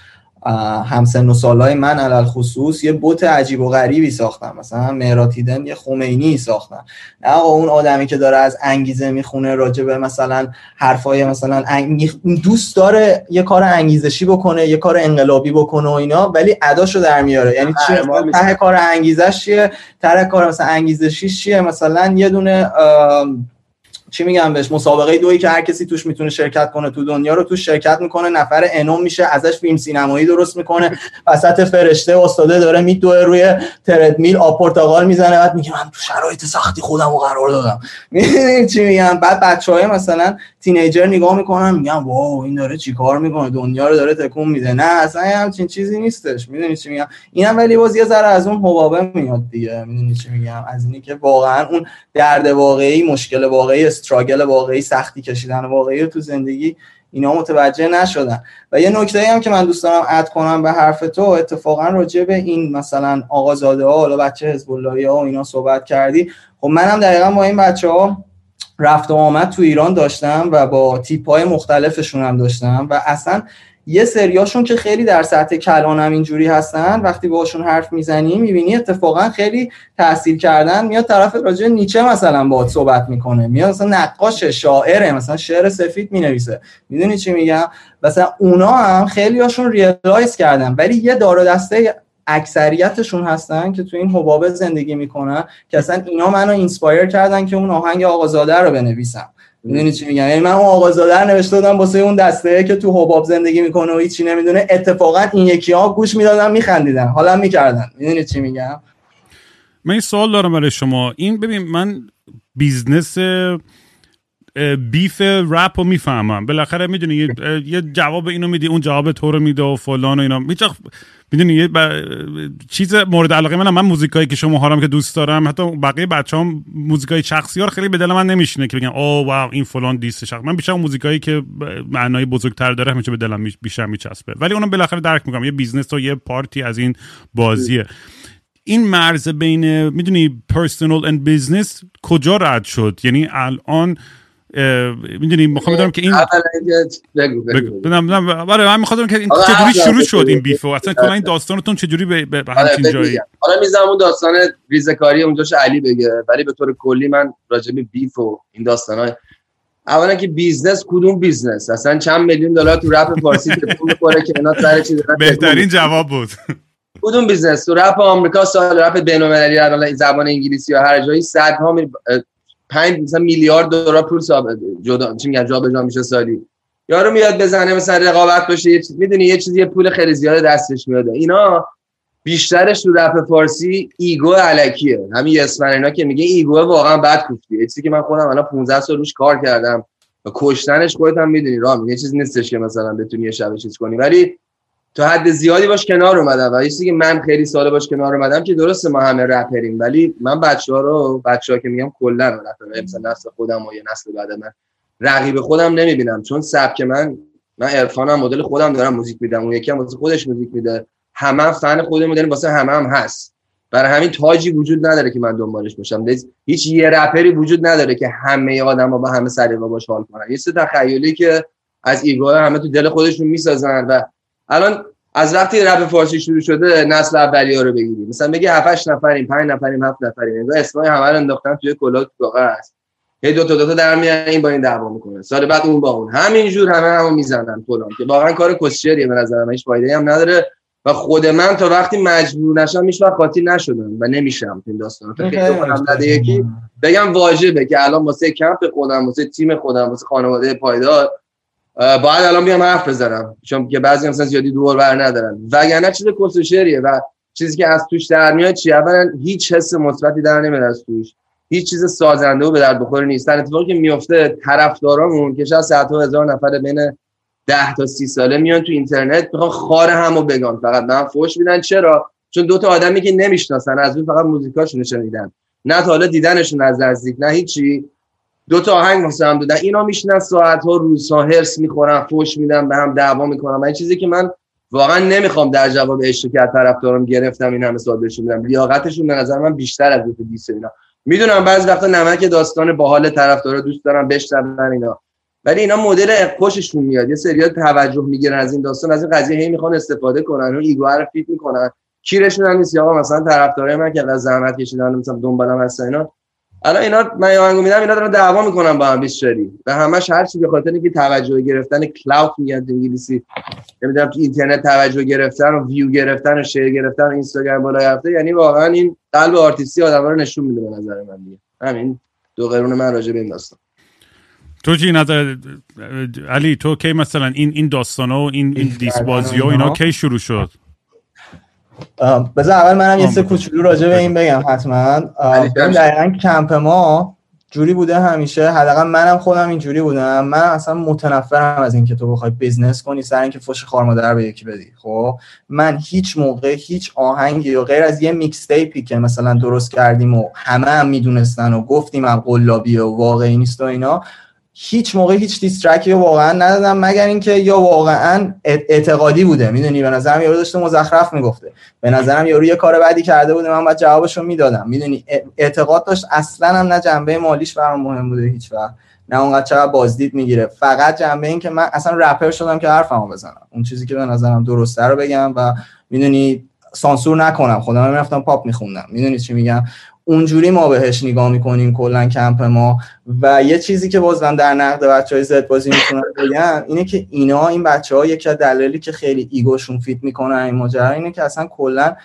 همسن و سالای من علال خصوص یه بوت عجیب و غریبی ساختن. مثلا مهراتیدن یه خمینی ساختن. نه آقا اون آدمی که داره از انگیزه می‌خونه راجع به مثلا حرفای مثلا دوست داره یه کار انگیزشی بکنه یه کار انقلابی بکنه و اینا ولی اداشو در میاره. یعنی چی؟ ته کار انگیزش چیه؟ ته کار مثلا انگیزشی چیه؟ مثلا یه دونه چی میگم بهش؟ مسابقه دویی که هر کسی توش می‌تونه شرکت کنه تو دنیا رو توش شرکت می‌کنه نفر انوم میشه ازش فیلم سینمایی درست می‌کنه. وسط فرشته استاده داره میدوه روی تردمیل آب پرتقال می‌زنه بعد میگه من تو شرایط سختی خودم رو قرار دادم. چی میگم؟ بعد بچهای مثلا تینیجر نگاه می‌کنن میگن واو این داره چیکار می‌کنه؟ دنیا رو داره تکون میده. نه اصلا همچین چیزی نیستش. می‌دونی چی میگم؟ اینم ولی باز یه ذره از اون حبابه میاد دیگه. می‌دونی چی میگم؟ از اینی که واقعا اون درد واقعی مشکل واقعی استراگل واقعی سختی کشیدن واقعی تو زندگی اینا متوجه نشدن. و یه نکته هم که من دوست دارم اد کنم به حرف تو اتفاقا راجع به این مثلا آقازاده ها حالا بچه حزب ها و اینا صحبت کردی. خب منم دقیقا با این بچه ها رفت و آمد تو ایران داشتم و با تیپ های مختلفشون هم داشتم و اصلا یه سریاشون که خیلی در سطح کلان هم اینجوری هستن وقتی باشون حرف می‌زنی می‌بینی اتفاقا خیلی تحصیل کردن. میاد طرف راجع نیچه مثلا باهات صحبت می‌کنه. میاد مثلا نقاش شاعره مثلا شعر سفید می‌نویسه. می‌دونی چی میگم؟ مثلا اونا هم خیلی هاشون realize کردن. ولی یه دار و دسته اکثریتشون هستن که تو این حبابه زندگی می‌کنن که اصلا اینا منو inspire کردن که اون آهنگ آقازاده رو بنویسم. می‌دونی چی میگم؟ یعنی من اون آقازاده نوشته بودم واسه اون دسته که تو حباب زندگی می‌کنه و هیچی نمی‌دونه. اتفاقا این یکی ها گوش می‌دادن میخندیدن. حالا می‌کردن. می‌دونی چی میگم؟ من این سوال دارم برای شما. این ببین من business بیف رپ رو می‌فهمم. بالاخره می‌دونی یه، جواب اینو میدی اون جواب تو رو میده و فلان و اینا. هیچ می‌دونی یه چیز مورد علاقه منم. من موزیکایی که شما هارم که دوست دارم حتی بقیه بچه هم موزیکای شخصی ها خیلی به دل من نمیشینه که بگن oh wow این فلان diss شخص. من بیشتر موزیکایی که معنای بزرگتر داره همیشه به دلم بیشتر میچسبه. ولی اونم بالاخره درک می‌کنم. یه business و یه part ای از این بازیه. این مرز بین می‌دونی personal and business کجا رد شد؟ یعنی الان می‌دونی می‌خوام بدونم که این بگو بگو. برای من می‌خوام که این چجوری شروع شد این beef و اصلا کلا این داستانتون چجوری به, به همچین جایی؟ حالا می‌ذارم اون داستان ریزکاری اونجاش علی بگه ولی به طور کلی من راجع به beef و این داستانای اولا که business کدوم business؟ اصلا چند میلیون دلار تو رپ فارسی تکون می‌خوره که اینا سر چیز بهترین جواب بود. کدوم business؟ تو رپ آمریکا سال رپ بین‌المللی الان زبان انگلیسی یا هر جایی صدها 5 مثلا میلیارد دلار پول جدا چی میگن جابجا میشه سالی. یارو میاد بزنه مثلا رقابت باشه یه چیز می‌دونی یه چیزی پول خیلی زیاد دستش میاد اینا بیشترش تو رپ فارسی ego الکیه. همین اسماً اینا که میگه ego واقعا بد کوفتی چیزی که من خودم الان 15 سال روش کار کردم. و کشتنش خودت هم می‌دونی رام یه چیز نیستش که مثلا بتونی یه شب چیز کنی. ولی تا حد زیادی باش کنار اومدم و چیزی که من خیلی سال باش کنار اومدم که درسته ما همه رپریم ولی من بچه ها رو بچه ها که میگم کلا رپر مثلا نسل خودم و یه نسل بعد من. رقیب خودم نمی‌بینم چون سبک من من عرفانم مدل خودم دارم موزیک میدم اون یکی هم واسه خودش موزیک میده. همه هم فن خودمون داریم واسه همه هم هست. برای همین تاجی وجود نداره که من دنبالش باشم. هیچ یه رپری وجود نداره که همه آدما با همه سلیقه باش حال کنن. یه تخیلی که از ego همه تو دل خودشون می‌سازن و الان از وقتی رپ فارسی شروع شده نسل اولیه رو بگیریم. مثلا بگی 7 8 نفریم 5 نفریم 7 نفریم. انگار اسمای همه رو انداختن توی کلاه تو است هی دو تا دو تا در میان این با این دعوا می‌کنه سال بعد اون با اون. همینجور همه همو می‌زنن فلان. که واقعا کار کسچریه به نظر من هیچ فایده هم نداره. و خود من تا وقتی مجبور نشم هیچ وقت قاطی نشدم و نمیشم این داستان. خیلی کنم نده یکی. بگم واجبه که الان واسه کمپ خودم واسه تیم خودم واسه خانواده پایدار باید الان بیام حرف بزنم چون که بعضی مثلا زیادی دور بر ندارن. وگرنه چیز کس شعریه و چیزی که از توش در میاد چی اولا هیچ حس مثبتی در نمیاد از توش. هیچ چیز سازنده و به درد بخور نیست. در اتفاقی که میفته طرفدارامون که شاید صد هزار نفر بین 10 تا 30 ساله میان تو اینترنت می‌خوان خار همو بگن فقط من فوش میدن. چرا؟ چون دو تا آدمی که نمی‌شناسن از اون فقط موزیکاشون شنیدن. نه تا حالا دیدنشون از نزدیک نه هیچی. دو تا آهنگ واسه هم دادن. اینا میشنن ساعت ها روزها هرس می‌خورن فوش میدن به هم دعوا می‌کنن. این چیزی که من واقعا نمی‌خوام در جواب که طرفدارم گرفتم این همه سوال بهشون بدم لیاقتشون به نظر من بیشتر از دو دیس اینا. می‌دونم بعضی وقتا نمک داستان باحال طرفدارا دوست دارم بشنون اینا. ولی اینا مدل خوششون میاد. یه سریال توجه می‌گیرن از این داستان از این قضیه هی می‌خوان استفاده کنن و ego رو feed می‌کنن. کیرشون هم نیست. آقا مثلا طرفدارای من که از زحمت کشیدن مثلا دنبالم هستن اینا. الان اینا من آهنگو میدم اینا دارن دعوا می‌کنن با هم بیشتری و همش هر چی به خاطر اینکه توجه گرفتن clout میگن انگلیسی. نمی‌دونم تو اینترنت توجه گرفتن و ویو گرفتن و share گرفتن و اینستاگرام بالا رفته. یعنی واقعا این قلب آرتیستی آدم رو نشون میده به نظر من دیگه. همین دو قرون من راجع به این داستان. تو چی نظر علی تو کی مثلا این این داستانا و این این diss بازی ها اینا؟ کی شروع شد؟ بذار اول منم یه سه کوچولو راجع به این بگم حتما. دقیقا کمپ ما جوری بوده همیشه. حداقل منم خودم اینجوری بودم. من اصلا متنفرم از اینکه تو بخوای business کنی سر اینکه فوش خار مادر به یکی بدی. خب؟ من هیچ موقع هیچ آهنگی یا غیر از یه mixtape ی که مثلا درست کردیم و همه هم می‌دونستن و گفتیم هم قلابی و واقعی نیست و اینا هیچ موقع هیچ دیسترکی رو واقعا ندادم مگر اینکه یا واقعا اعتقادی بوده. می‌دونی به نظرم یارو داشته مزخرف می‌گفته. به نظرم یارو یه کار بدی کرده بوده من باید جوابش رو می‌دادم. می‌دونی اعتقاد داشت اصلا هم نه جنبه مالیش برام مهم بوده هیچ وقت. نه اونقدر چقدر بازدید می‌گیره. فقط جنبه این که من اصلا رپر شدم که حرفمو بزنم. اون چیزی که به نظرم درسته رو بگم و می‌دونی سانسور نکنم. خودم می‌رفتم پاپ میخوندم. می‌دونی چی میگم؟ اونجوری ما بهش نگاه می‌کنیم کلا کمپ ما. و یه چیزی که بازم در نقد بچه های زد بازی می‌تونن بگم اینه که اینا این بچه ها یکی از دلایلی که خیلی ego شون feed می‌کنن این ماجرا اینه که اصلا کلا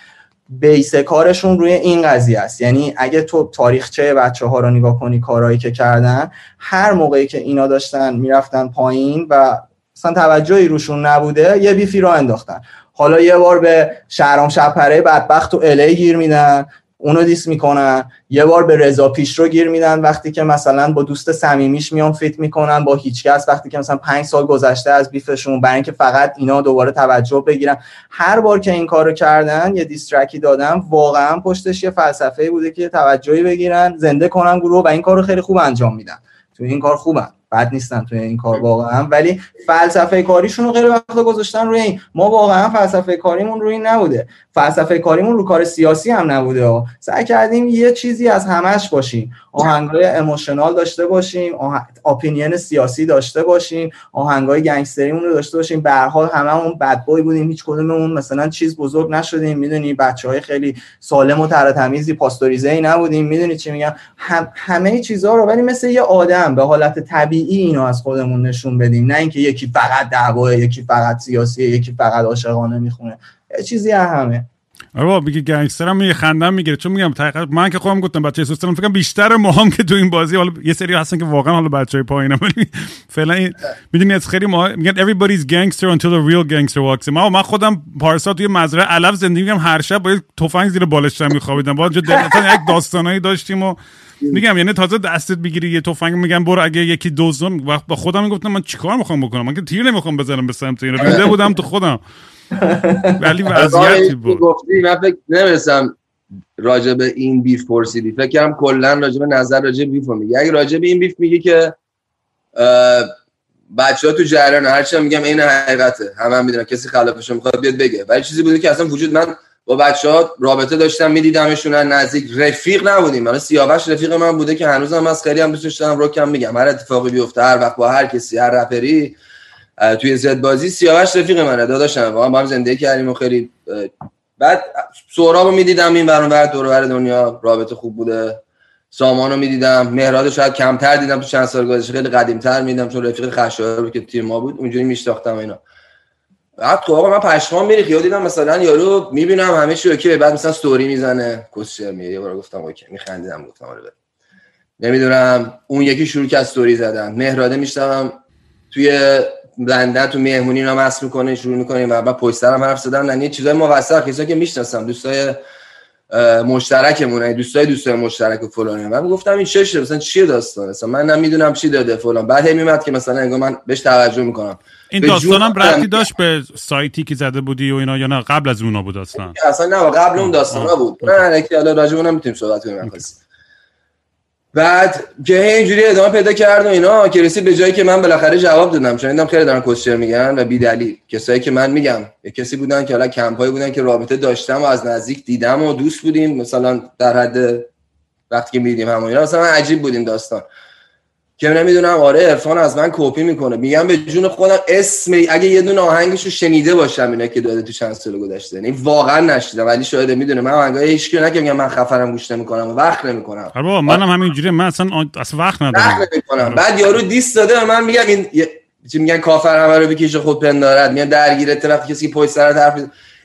base کارشون روی این قضیه است. یعنی اگه تو تاریخچه بچه ها رو نگاه کنی کارهایی که کردن هر موقعی که اینا داشتن می‌رفتن پایین و اصلا توجهی روشون نبوده یه beef ی راه انداختن. حالا یه بار به شهرام شب‌پره بدبخت و الی گیر میدن. اونو diss می‌کنن. یه بار به رضا پیشرو گیر میدن وقتی که مثلا با دوست صمیمیش میان feat می‌کنن با هیچکس وقتی که مثلا پنج سال گذشته از beef شون برای اینکه فقط اینا دوباره توجه بگیرن. هر بار که این کارو کردن یه diss track ی دادن واقعا پشتش یه فلسفه بوده که توجهی بگیرن زنده کنن گروه و این کارو خیلی خوب انجام میدن. تو این کار خوبن. بد نیستن توی این کار واقعا. ولی فلسفه کاریشون رو غیر وقت گذاشتن روی این. ما واقعا فلسفه کاریمون روی این نبوده. فلسفه کاریمون رو کار سیاسی هم نبوده سعی کردیم یه چیزی از همش باشیم. آهنگای emotional داشته باشیم اپینین سیاسی داشته باشیم آهنگای گنگستریمون رو داشته باشیم. به هر حال هممون بد بوی بودیم. هیچ کدوممون مثلا چیز بزرگ نشدیم. می‌دونی بچهای خیلی سالم و تر تمیزی پاستوریزه ای نبودیم. می‌دونی چی میگم؟ هم همه چیزها رو. ولی مثل یه آدم به حالت طبیعی اینو از خودمون نشون بدیم. نه اینکه یکی فقط دعواه یکی فقط سیاسیه یکی فقط عاشقانه می‌خونه. چیزی همه. آره بابا میگه گنگستر هم میگه خندم می‌گیره چون میگم من که خودم گفتم بچه سوسترم فکر بیشتر هم که تو این بازی حالا یه سری هستن که واقعا حالا بچهای پایینه ولی فعلا می‌دونی از خیلی ما میگن everybody's gangster until the real gangster walks in. ما من خودم پارسا توی مزرعه علف زندگی میگم هر شب با تفنگ زیر بالشم میخوابیدم. با جو یک داستانایی داشتیم و میگم یعنی تازه دستت بگیری یه تفنگ میگم برو اگه یکی وقت با خودم می‌گفتم من چیکار می‌خوام بکنم؟ من که تیر نمی‌خوام بزنم به سمت اینا. ریده بودم تو خودم. ولی وضعیتی بود. گفتی من فکر نمی‌رسم راجع به این بیف پرسیدی. فکر کنم کلا راجع به نظر راجع به بیف میگه اگه راجع به این بیف میگی که بچه ها تو جریان هرچی میگم این حقیقته. همه هم می‌دونن کسی خلافش می‌خواد بیاد بگه. ولی چیزی بوده که اصلا وجود من با بچه ها رابطه داشتم میدیدمشون نزدیک. رفیق نبودیم. من سیاوش رفیق من بوده که هنوزم از خیلی هم دوستش دارم روکم میگم. هر اتفاقی بیفته هر وقت با هر کسی هر رپری توی زد بازی سیاوش رفیق منه. داداشم. واقعا با هم زندگی کردیم و خیلی بعد سهرابو می‌دیدم این برون بر دور دنیا. رابطه خوب بوده. سامانو می‌دیدم. مهراد شاید کمتر دیدم تو چند سال گذشته. خیلی قدیمتر می‌دیدم چون رفیق خشایار که تیم ما بود. اونجوری میشناختم اینا. بعد تو آقا من پشمام میری یا دیدم مثلا یارو می‌بینم همه چی اوکی. بعد مثلا استوری می‌زنه. کوشر میگه؟ یه بار گفتم اوکی. میخندیدم. گفتم آره نمی‌دونم. اون یکی شروع کرد استوری زدن. مهراده میشتم توی لندن تو مهمونی اینا مس می‌کنه شروع می‌کنه. و بعد پشت سرم حرف زدن یعنی چیزای موثق کسایی که می‌شناسم. دوستای مشترکمونه دوستای دوستای مشترک و فلان من گفتم این چشه مثلا چیه داستان؟ مثلا من نمی‌دونم چی داده فلان. بعد هی میمد که مثلا انگار من بهش توجه می‌کنم. این داستانم ربطی داشت به سایتی که زده بودی و اینا یا نه؟ قبل از اونا بود اصلا اصلا نه قبل اون داستانا بود. نه نه حالا راجع اونم می‌تونیم صحبت کنیم بعد که اینجوری ادامه پیدا کرد و اینا که رسید به جایی که من بالاخره جواب دادم. چون دیدم خیلی دارن کوشر میگن و بیدلیل. کسایی که من میگم یه کسی بودن که حالا کمپایی بودن که رابطه داشتم و از نزدیک دیدم و دوست بودیم. مثلا در حد وقتی که میدیم همون اینا مثلا عجیب بودیم داستان. که نمی‌دونم آره عرفان از من کپی می‌کنه. میگم به جون خودم اسم اگه یه دونه آهنگش رو شنیده باشم اینا که داده تو چند سال گذشته. یعنی واقعا نشیدم ولی شاید می‌دونه. من آهنگای هیچ کی نگم من خفرم گوش نمی‌کنم و وقت نمی‌کنم. آره بابا منم همینجوری من اصلا اصلا وقت ندارم. نمی‌کنم. بعد یارو دیس داده من میگم این چی میگن کافر همه رو بکشه خود پندارد. میگن درگیره وقتی کسی پشت سر طرف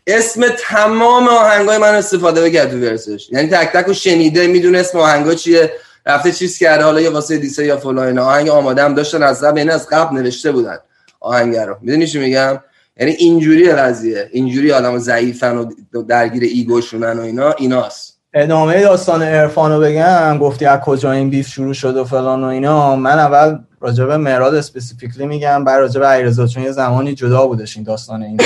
اسم تمام آهنگای من استفاده بکرد تو ورسش یعنی تک تک شنیده می‌دونه اسم آهنگا چیه. رفته چیز کرده حالا یه واسه دیسه یا فلان آهنگ آماده هم داشتن از قبل یعنی از قبل نوشته بودن آهنگ رو. می‌دونی چی میگم؟ یعنی اینجوری قضیه. اینجوری آدم ضعیفن و درگیر ایگوشونن و اینا ایناست. ادامه داستان عرفان رو بگم. گفتی از کجا این بیف شروع شد و فلان و اینا. من اول راجع به مراد specifically میگم بعد راجع به علیرضا چون یه زمانی جدا بودش این داستان این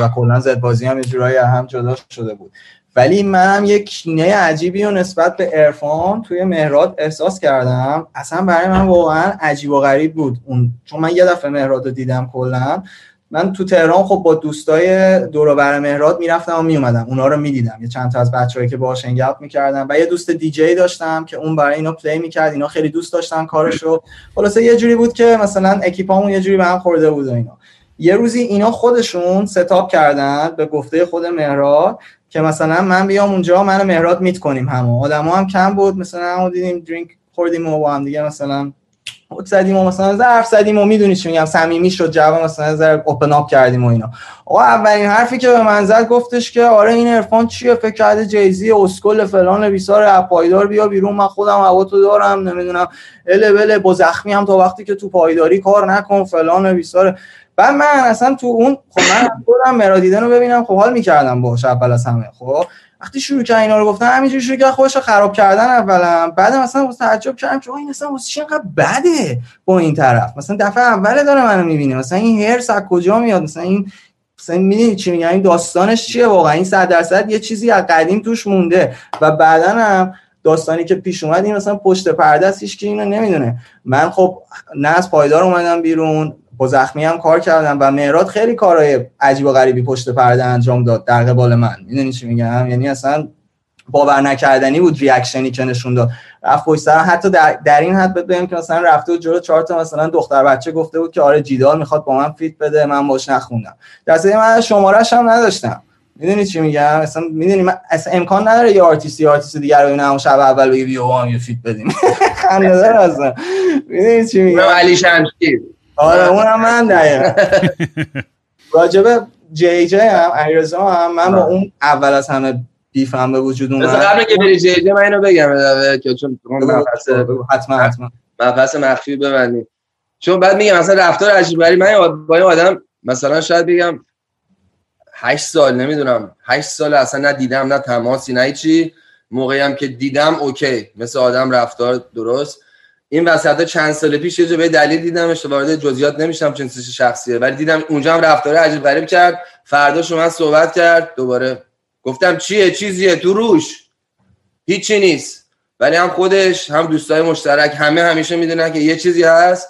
و کلا زد بازی هم یه جورایی هم جدا شده بود. ولی منم یک کینه عجیبی و نسبت به ارفان توی مهراد احساس کردم. اصلا برای من واقعا عجیب و غریب بود اون چون من یه دفعه مهراد رو دیدم کلا. من تو تهران خب با دوستای دور بر مهراد می‌رفتم و میومدم اونا رو می‌دیدم. یه چند تا از بچه‌هایی که باهاش hang out می‌کردم و یه دوست دیجی داشتم که اون برای اینا play می‌کرد. اینا خیلی دوست داشتن کارشو. خلاصه یه جوری بود که مثلا اکیپامون یه جوری به هم خورده بود و اینا. یه روزی اینا خودشون ستاپ کردن به گفته خود مهراد. که مثلا من بیام اونجا من مهراد میت کنیم همو. آدما هم کم بود مثلا همو دیدیم درینک خوردیم و با هم دیگه مثلا زدیم و مثلا ظرف زدیم و می‌دونی چی میگم صمیمی شد جواب مثلا زر اوپن اپ کردیم و اینا. آقا اولین حرفی که به من زد گفتش که آره این عرفان چیه؟ فکر کرده جیزی اسکل فلان بیسار اپایدار بیا بیرون من خودم هوا دارم نمی‌دونم. اله بله با زخمی هم تا وقتی که تو پایداری کار نکن فلان بیسار بعد من اصلا تو اون خب من خودم مرادیدن رو ببینم خب حال می‌کردم باشه اول از همه. خب وقتی شروع کرد اینا رو گفتن همینجوری شروع کرد خودش خراب کردن اولا بعد مثلا واسه تعجب کردم که این اصلا واسه چی انقدر بده با این طرف؟ مثلا دفعه اول داره منو می‌بینه. مثلا این هرس از کجا میاد؟ مثلا این مثلا می‌دونی چی میگم؟ این داستانش چیه واقعا؟ این 100 درصد یه چیزی از قدیم توش مونده. و بعدا هم داستانی که پیش اومد این مثلا پشت پرده است هیچ اینو نمی‌دونه. من خب نه از پایدار اومدم بیرون با زخمی هم کار کردم و مهراد خیلی کارهای عجیب و غریبی پشت پرده انجام داد در قبال من. می‌دونی چی میگم؟ یعنی اصلا باور نکردنی بود ریاکشنی که نشون داد. رفت پشت حتی در, در این حد بگم که مثلا رفته و جلو چهار تا مثلا دختر بچه گفته بود که آره جیدال می‌خواد با من فیت بده من باش نخوندم. در من شمارش هم نداشتم. می‌دونی چی میگم؟ مثلا می‌دونی من اصلا امکان نداره یه artistی artist دیگر رو ببینم شب اول بگی بیا هم یه feat بدیم. خنده داره اصلا. می‌دونی چی میگم؟ علی شمشیر. آره اونم من دقیقا. راجبه جی جی هم علیرضا هم من با اون اول از همه beef هم به وجود اومد. قبل که بری جی جی من اینو بگم که چون حتما حتما. مبحث مخفی ببندیم. چون بعد میگم مثلا رفتار عجیب غریب. من با این آدم مثلا شاید بگم 8 سال نمی‌دونم. 8 سال اصلا نه دیدم نه تماسی نه چی موقعی هم که دیدم اوکی. مثل آدم رفتار درست. این وسط چند سال پیش یه به دلیل دیدمش وارد جزئیات نمیشم چون شخصیه ولی دیدم اونجا هم رفتار عجیب غریب کرد. فردا شما صحبت کرد. دوباره گفتم چیه؟ چیزیه؟ تو روش. هیچی نیست. ولی هم خودش هم دوستای مشترک همه همیشه می‌دونن که یه چیزی هست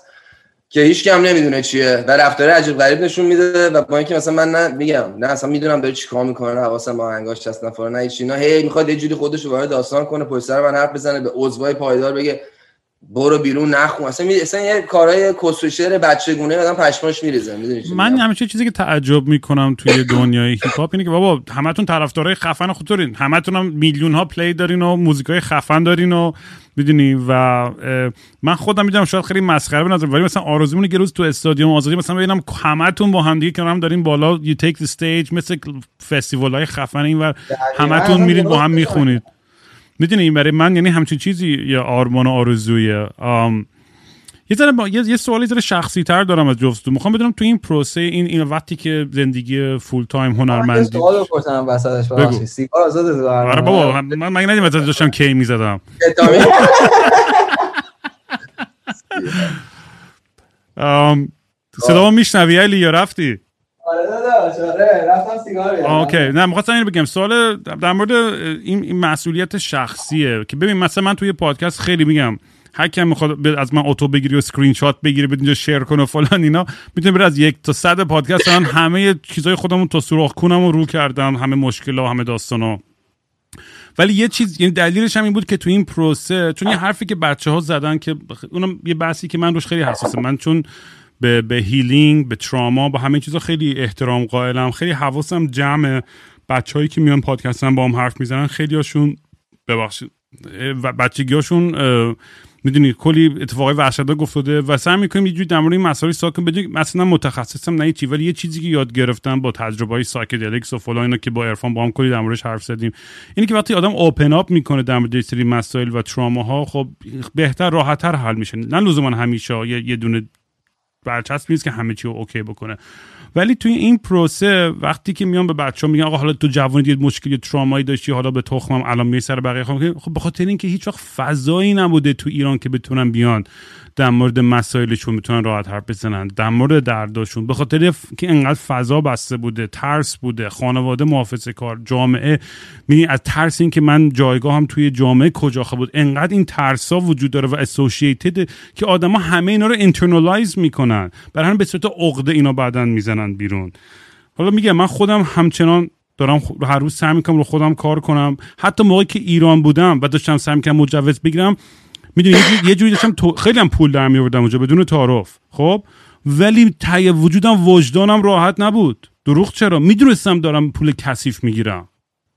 که هیچ کم نمی‌دونه چیه و رفتار عجیب غریب نشون میده و با اینکه مثلا من نه میگم نه اصلا می‌دونم داره چیکار می‌کنه حواسم با انگاش هست نفر نه هیچ اینا. هی می‌خواد یه جوری خودش رو وارد داستان کنه پشت سر من حرف بزنه به عضوای پایدار بگه. برو بیرون نخون. اصلا می... اصلا یه کارهای کسوشر بچگونه آدم پشماش میریزه می‌دونی من همیشه چیزی که تعجب می‌کنم توی دنیای هیپ هاپ اینه که بابا همتون طرفدارای خفن خودتون همتون هم میلیون ها پلی دارین و موزیکای خفن دارین و می‌دونی و من خودم می‌دونم شاید خیلی مسخره بنظر ولی مثلا آرزومونه که روز تو استادیوم آزادی مثلا ببینم همتون با هم دیگه کنارم دارین بالا you take the stage مثل فستیوال های خفن اینور همتون میرید با هم می‌خونید. می‌دونی برای من یعنی همچین چیزی یا آرمان و آرزویه یه ذره با... یه, یه سوالی ذره شخصی تر دارم از جفتتون. می‌خوام بدونم تو این پروسه این این وقتی که زندگی full time هنرمندی سوال بپرسم وسطش سیگار آزاد آره بابا من من مثلا داشتم کی می‌زدم. صدا میشنوی علی یا رفتی؟ آره. آره رفتم سیگار اوکی نه می‌خواستم اینو بگم. سوال در مورد این مسئولیت شخصیه که ببین مثلا من توی پادکست خیلی میگم هر کی می‌خواد از من اتو بگیری و اسکرین شات بگیره به اینجا شیر کنه و فلان اینا می‌تونه بره از یک تا صد پادکست من همه چیزای خودمون تا سوراخ کنم و رو کردم همه مشکل و همه داستانا. ولی یه چیز یعنی دلیلش هم این بود که تو این پروسه چون یه حرفی که بچه ها زدن که اونم یه بحثی که من روش خیلی حساسه. من چون به, به healing به تراما با همه چیزا خیلی احترام قائلم. خیلی حواسم جمع بچههایی که میان پادکستن با هم حرف می‌زنن خیلی هاشون ببخشید بچگیاشون می‌دونی کلی اتفاقای وحشتناک افتاده و سعی می‌کنیم یه جوری در مورد این مسائل ساکن بدیم مثلا متخصصم نه چی ولی یه چیزی که یاد گرفتم با تجربه های psychedelics و فلان اینا که با عرفان با هم کلی در موردش حرف زدیم. اینه که وقتی آدم اوپن اپ می‌کنه در مورد سری مسائل و تراما خب بهتر راحتتر حل میشه. نه لزوما همیشه یه دونه برچسب نیست که همه چی رو اوکی بکنه. ولی توی این پروسه وقتی که میان به بچه میگن آقا حالا تو جوانی یه مشکلی ترامایی داشتی حالا به تخمم الان می سر بقیه خب به خاطر اینکه هیچ وقت فضایی نبوده تو ایران که بتونن بیان. در مورد مسائلشون می‌تونن راحت حرف بزنن. در مورد درداشون به خاطر که انقدر فضا بسته بوده ترس بوده خانواده محافظه کار جامعه می از ترس این که من جایگاه هم توی جامعه کجا بود؟ انقدر این ترسا وجود داره و اسوسییتد که آدما همه اینا رو اینترنالایز می‌کنن. برای همین به صورت عقده اینا بعدا می‌زنن بیرون. حالا میگم من خودم همچنان دارم هر روز سعی می‌کنم رو خودم کار کنم. حتی موقعی که ایران بودم و داشتم سعی می‌کنم مجوز بگیرم می‌دونی یه جوری داشتم خیلی هم پول در میوردم اونجا بدون تعارف. خب؟ ولی تای وجودم وجدانم راحت نبود. دروغ چرا؟ می‌دونستم دارم پول کثیف می‌گیرم.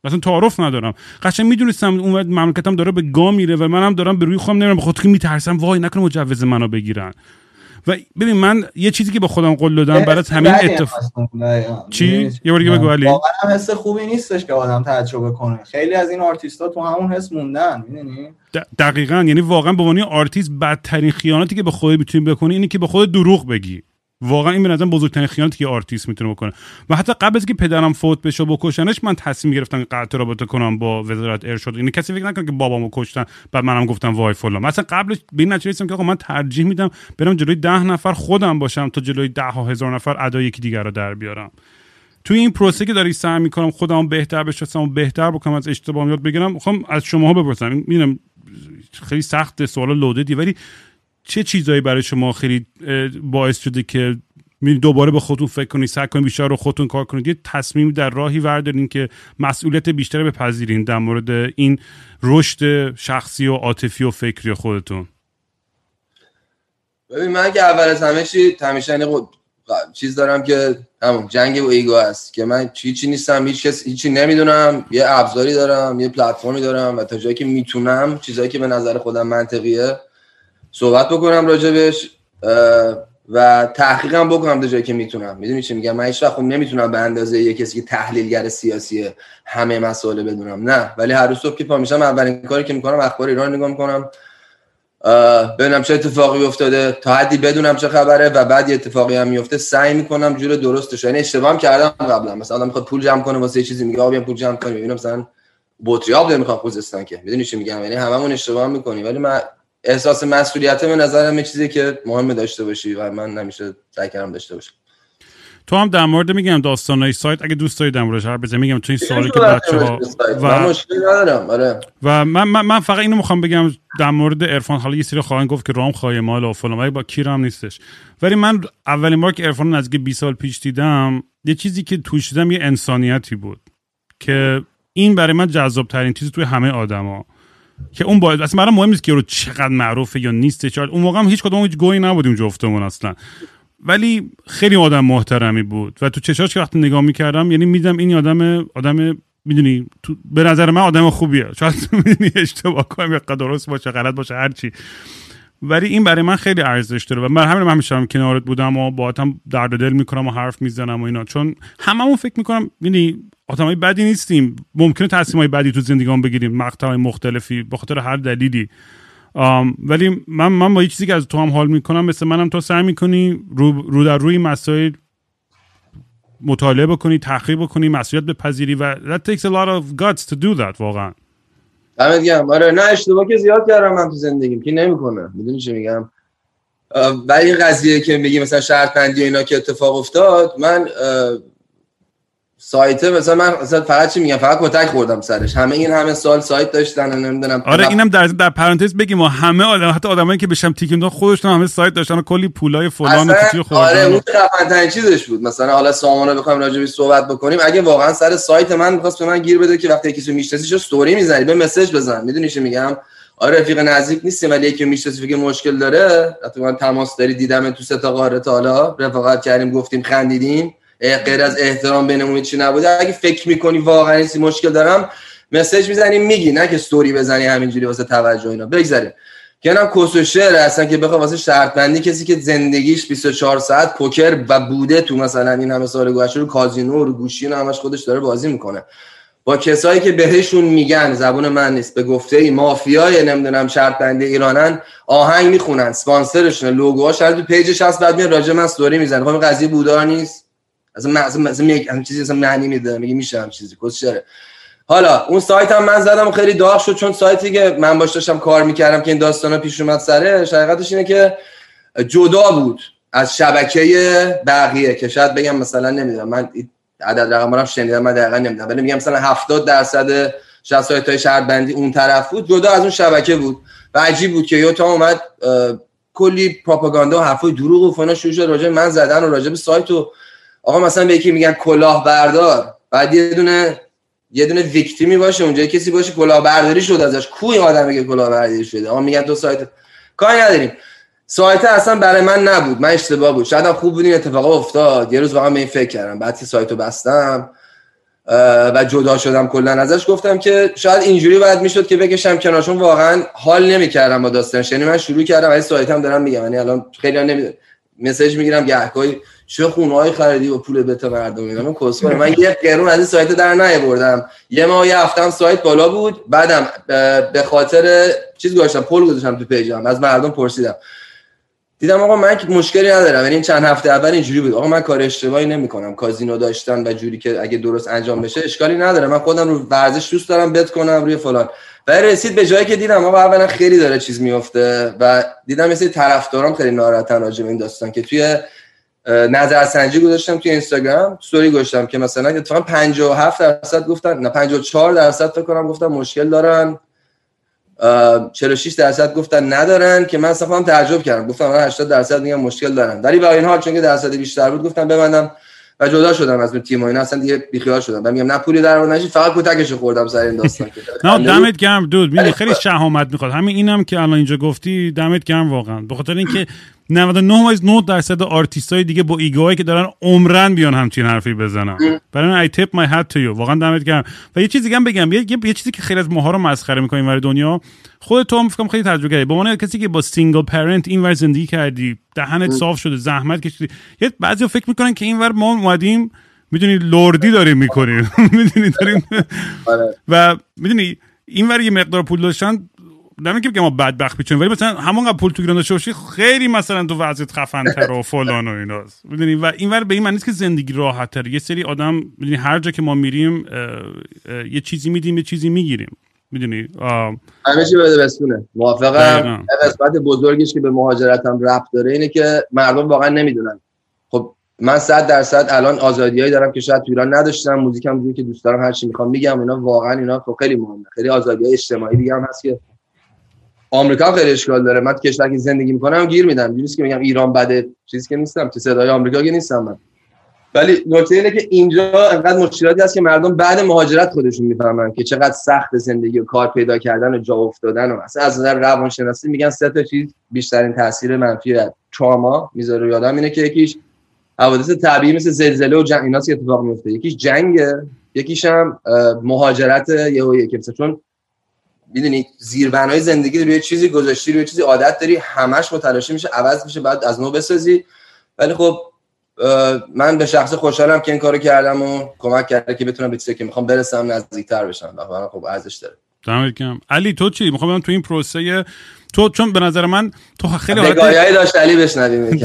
مثلا تعارف ندارم. قشنگ می‌دونستم اون مملکتم داره به گا میره و منم دارم به روی خودم نمیرم بخاطر که میترسم. وای نکنه مجوز منو بگیرن. و ببین من یه چیزی که به خودم قول دادم برای همین اتفاق چی؟ یعنی یه بار دیگه بگو علی. واقعا حس خوبی نیستش که آدم تجربه کنه. خیلی از این artistا تو همون حس موندن می‌دونی؟ دقیقا یعنی واقعا به عنوان آرتیست بدترین خیانتی که به خودت می‌تونی بکنی اینه که به خود دروغ بگی. واقعا این به نظرم بزرگترین خیانتی که آرتیست می‌تونه بکنه. و حتی قبل از که پدرم فوت بشه و بکشنش من تصمیم گرفتم قطع رابطه کنم با وزارت ارشاد. این کسی فکر نکنه که بابامو کشتن بعد منم گفتم وای فلان. مثلا قبلش به این که آقا من ترجیح میدم برم جلوی ده نفر خودم باشم تا جلوی ده ها هزار نفر ادای یکی دیگر رو در بیارم. توی این پروسه که داری سعی می‌کنم خودم بهتر بشناسم و بهتر بکنم از اشتباهم یاد بگیرم می‌خوام از شماها بپرسم. می‌دونم خیلی سخت سوال لوددی ولی چه چیزایی برای شما خیلی باعث شده که دوباره به خودتون فکر کنید سعی کنید بیشتر رو خودتون کار کنید؟ یه تصمیم در راهی وردارین که مسئولیت بیشتر بپذیرین در مورد این رشد شخصی و عاطفی و فکری خودتون. ببین من که اول از همه چی همیشه چیز دارم که همون جنگ و ایگو است که من چی نیستم هیچ کس هیچی نمی‌دونم. یه ابزاری دارم یه پلتفرمی دارم و تا جایی که می‌تونم چیزایی که به نظر خودم منطقیه صحبت بکنم راجبش و تحقیقم بکنم در جایی که می‌تونم. می‌دونی چی میگم؟ من هیچ خب نمی‌تونم به اندازه یه کسی که تحلیلگر سیاسی همه مسائل بدونم. نه ولی هر روز صبح که پا میشم اولین کاری که می‌کنم اخبار ایران نگاه می‌کنم. ببینم چه اتفاقی افتاده. تا حدی بدونم چه خبره و بعد یه اتفاقی هم میفته سعی می‌کنم جور درستش. یعنی اشتباه هم کردم قبلا. مثلا آدم می‌خواد پول جمع کنه واسه یه چیزی میگه آبیم پول جمع کنیم. ببینم مثلا بطری آب نمی‌خوام خوزستان که. می‌دونی چی میگم؟ یعنی هممون اشتباه می‌کنیم. ولی من احساس مسئولیت به نظرم چیزی که مهم داشته باشی و من نمیشه سعی کردم داشته باشم. تو هم در مورد میگم داستانای سایت اگه دوست داری در موردش حرف بزنی میگم تو این سوالی که بچه ها و ندارم آره. و من, من, من فقط اینو می‌خوام بگم در مورد عرفان حالا یه سری خواهن گفت که رام خواهی مال و فلان با کیرم نیستش. ولی من اولین بار که عرفان نزدیک 20 سال پیش دیدم یه چیزی که توش دیدم یه انسانیتی بود که این برای من جذاب ترین چیز توی همه آدما که اون باید اصلا مهم نیست که رو چقدر معروفه یا نیست اون موقع هم هیچ کدوم هیچ گویی نبودیم جفتمون اصلا. ولی خیلی آدم محترمی بود. و تو چشاش که وقتی نگاه می‌کردم یعنی میدم این آدم آدم می‌دونی تو به نظر من آدم خوبیه. شاید می‌دونی اشتباه کنم یا درست باشه غلط باشه هر چی. ولی این برای من خیلی ارزش داره و من همین همیشه کنارت بودم و با هم درد دل می‌کنم و حرف می‌زنم و اینا. چون هممون فکر می‌کنم یعنی آدمای بدی نیستیم. ممکنه تصمیم های بدی تو زندگیمون بگیریم مقطع مختلفی به خاطر هر دلیلی. ولی من من با یه چیزی که از تو هم حال می‌کنم مثل منم تو سعی می‌کنی رو, رو در روی مسائل مطالعه بکنی تحقیق بکنی مسئولیت بپذیری و that takes a lot of guts to do that واقعا. دمت گرم. آره نه اشتباه که زیاد کردم من تو زندگیم. که نمی‌کنه؟ می‌دونی چی میگم؟ ولی این قضیه که میگی مثلا شرط بندی اینا که اتفاق افتاد من سایت مثلا من مثلا فقط چی میگم؟ فقط کتک خوردم سرش. همه این همه سال سایت داشتن و نمی‌دونم آره اینم در در پرانتز بگیم و همه آدم حتی آدمایی که بشم تیک دو خودشون همه سایت داشتن و کلی پولای فلان و خوردن. آره اون خفن چیزش بود. مثلا حالا سامانو بخوایم راجع به صحبت بکنیم. اگه واقعا سر سایت من می‌خواست به من گیر بده که وقتی کسی می‌شناسی چه استوری می‌زنی به مسیج بزن. می‌دونی چی میگم؟ آره رفیق نزدیک نیستیم ولی یکی می‌شناسی فکر مشکل داره. حتما تماس داری دیدم تو سه تا قاره تا حالا. رفاقت کردیم گفتیم خندیدیم. غیر از احترام بینمون چی نبوده. اگه فکر می‌کنی واقعا این مشکل دارم message می‌زنی میگی نه که استوری بزنی همینجوری واسه توجه اینا. بگذاریم. که اینم کسشعر اصلا که بخواد واسه شرط بندی کسی که زندگیش 24 ساعت پوکر و بوده تو مثلا این همه سال گذشته رو کازینو رو گوشی و همش خودش داره بازی می‌کنه. با کسایی که بهشون میگن زبون من نیست به گفته ای مافیای نمی‌دونم شرط بندی ایرانن آهنگ می‌خونن sponsorشون لوگوهاش تو pageش هست بعد میاد راجع من استوری می‌زنه. خب قضیه بودار نیست؟ اصلا من اصلا اصلا هم چیزی اصلا معنی میده. میگه میشه هم چیزی. شره حالا اون سایت هم من زدم خیلی داغ شد چون سایتی که من باش داشتم کار می‌کردم که این داستانا پیش اومد سره حقیقتش اینه که جدا بود از شبکه بقیه که شاید بگم مثلا نمی‌دونم. من عدد رقم شنیدم من دقیقا نمی‌دونم. ولی میگم مثلا 70 درصد سایت های شهر بندی اون طرف بود جدا از اون شبکه بود. و عجیب بود که یوتا اومد کلی پروپاگاندا و حرفای دروغ و فنا شروع شد. راجع من زدن و راجع به سایت و آقا مثلا به یکی میگن کلاه بردار بعد یه دونه یه دونه ویکتیمی باشه اونجا کسی باشه کلاهبرداری شد ازش. کوی آدم میگه کلاهبرداری شده؟ آقا میگن تو سایت کاری نداریم. سایت اصلا برای من نبود من اشتباه بود. شاید خوب بود این اتفاق افتاد. یه روز واقعا به این فکر کردم. بعد که سایتو بستم و جدا شدم کلا ازش گفتم که شاید اینجوری باید می‌شد که بکشم کنارشون. واقعا حال نمی‌کردم با داستانش. یعنی من شروع کردم این سایتم دارم میگم. یعنی الان خیلی نمی‌دونم مسیج می‌گیرم گهگاهی چه خونه خریدی و پول بتا مردم میدم کسخور من یه قرون از این سایت در نیاوردم. یه ماه یه هفتم سایت بالا بود. بعدم به خاطر چیز گذاشتم پول گذاشتم تو پیجم. از مردم پرسیدم. دیدم آقا من مشکلی ندارم. یعنی چند هفته اول اینجوری بود. آقا من کار اشتباهی نمی‌کنم. کازینو داشتن و جوری که اگه درست انجام بشه اشکالی نداره. من خودم رو ورزش دوست دارم بت کنم روی فلان. و رسید به جایی که دیدم آقا اولا خیلی داره چیز میفته و دیدم مثل طرفدارام خیلی ناراحتن راجع این داستان که توی نظرسنجی گذاشتم توی اینستاگرام استوری گذاشتم که مثلا اتفاقا 57 درصد گفتن نه 54 درصد فکر کنم گفتن مشکل دارن. 46 درصد گفتن ندارن که من اصلا تعجب کردم. گفتم من 80 درصد میگم مشکل دارن. ولی با این حال چون که درصد بیشتر بود گفتم ببندم و جدا شدم از تیم و اینا اصلا دیگه بیخیال شدم. و میگم نه پولی در نشید فقط کتکش خوردم سر این داستان نه دمت گرم دود. می‌دونی خیلی شهامت می‌خواد. همین اینم که الان اینجا گفتی دمت گرم واقعا. به خاطر اینکه 99 درصد آرتیست های دیگه با ایگوهایی که دارن عمرن بیان همچین حرفی بزنن. برای من tip my hat to you. واقعا دمت گرم. و یه چیزی هم بگم. یه, یه چیزی که خیلی از ماها رو مسخره می‌کنیم برای دنیا. خود تو هم فکرم خیلی تجربه کردی. به عنوان کسی که با single parent اینور زندگی کردی دهنت صاف شده زحمت کشیدی. یه بعضی فکر می‌کنن که اینور ما اومدیم می‌دونی لردی داریم می‌کنیم. می‌دونی داریم. آره. و می‌دونی اینور یه مقدار پول داشتن دارم که ما بدبخت بیچون ولی مثلا همونقدر پول تو ایران داشته خیلی مثلا تو وضعیت خفن تر و فلان و ایناست می‌دونی؟ و اینور به این معنی که زندگی راحت تر یه سری آدم می‌دونی؟ هر جا که ما میریم یه چیزی میدیم یه چیزی می‌گیریم. می‌دونی؟ همه چی بده بسونه. موافقم؟ قسمت بزرگش که به مهاجرتم ربط داره اینه که مردم واقعا نمی‌دونن. خب من صد درصد الان آزادیایی دارم که شاید تو ایران نداشتم. موزیکم که دوست دارم هر چی می‌خوام میگم اینا واقعا اینا خب خیلی مهمه. خیلی آزادی اجتماعی دیگه هم هست که آمریکا خیلی اشکال داره. من کشور که زندگی می‌کنم گیر میدم. نیست که میگم ایران بده چیزی که نیستم. تو صدای آمریکا که نیستم من. ولی نکته اینه که اینجا انقدر مشکلاتی هست که مردم بعد مهاجرت خودشون می‌فهمن که چقدر سخت زندگی و کار پیدا کردن و جا افتادن و مثلا از نظر روانشناسی میگن سه تا چیز بیشترین تاثیر منفی تراما می‌ذاره. یادم اینه که یکیش حوادث طبیعی مثل زلزله و جنگ. اینا که اتفاق میفته یکیش جنگه. یکیش هم مهاجرت یهو که چون می‌دونی زیربنای زندگی روی چیزی گذاشتی روی چیزی عادت داری همش متلاشی میشه عوض میشه بعد از نو بسازی. ولی خب من به شخص خوشحالم که این کارو کردم و کمک کرده که بتونم به چیزی که می‌خوام برسم نزدیکتر بشم. خب ارزش داره. علی تو چی؟ می‌خوام تو این پروسه تو چون به نظر من تو خیلی حالت گایه‌ای داشت علی بشنویم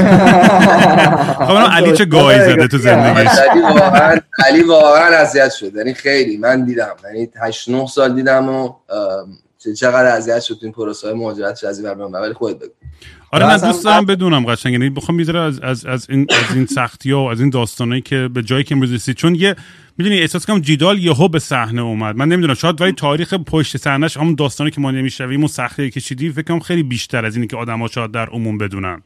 خب علی چه گاهی زده تو زندگیش؟ علی واقعا علی واقعا اذیت شد. یعنی خیلی. من دیدم. یعنی 8 9 سال دیدم و چقدر اذیت شد این پروسه های مهاجرت از این ولی خودت بگو. آره من دوست دارم بدونم قشنگ یعنی بخوام می‌ذاره از از از این از این سختی ها و از این داستانایی که به جایی که امروز رسید چون یه می‌دونی احساس کنم جیدال یهو به صحنه اومد. من نمی‌دونم شاید ولی تاریخ پشت صحنهش همون داستانی که ما نمی‌شویم و سختی کشیدی فکر کنم خیلی بیشتر از اینی که آدم‌ها شاید در عموم بدونن.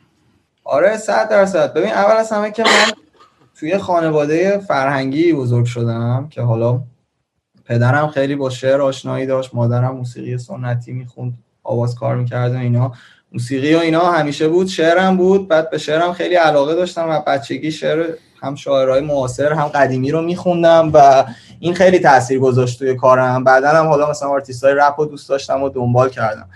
آره 100 درصد. ببین اول از همه که من توی خانواده فرهنگی بزرگ شدم که حالا پدرم خیلی با شعر آشنایی داشت مادرم موسیقی سنتی می‌خوند آواز کار می‌کرد و اینا. موسیقی و اینا همیشه بود شعرم بود بعد به شعرم خیلی علاقه داشتم و بچگی شعر هم شاعرهای معاصر هم قدیمی رو میخوندم و این خیلی تاثیر گذاشت توی کارم. بعدا هم حالا مثلا آرتیست های رپ رو دوست داشتم و دنبال کردم.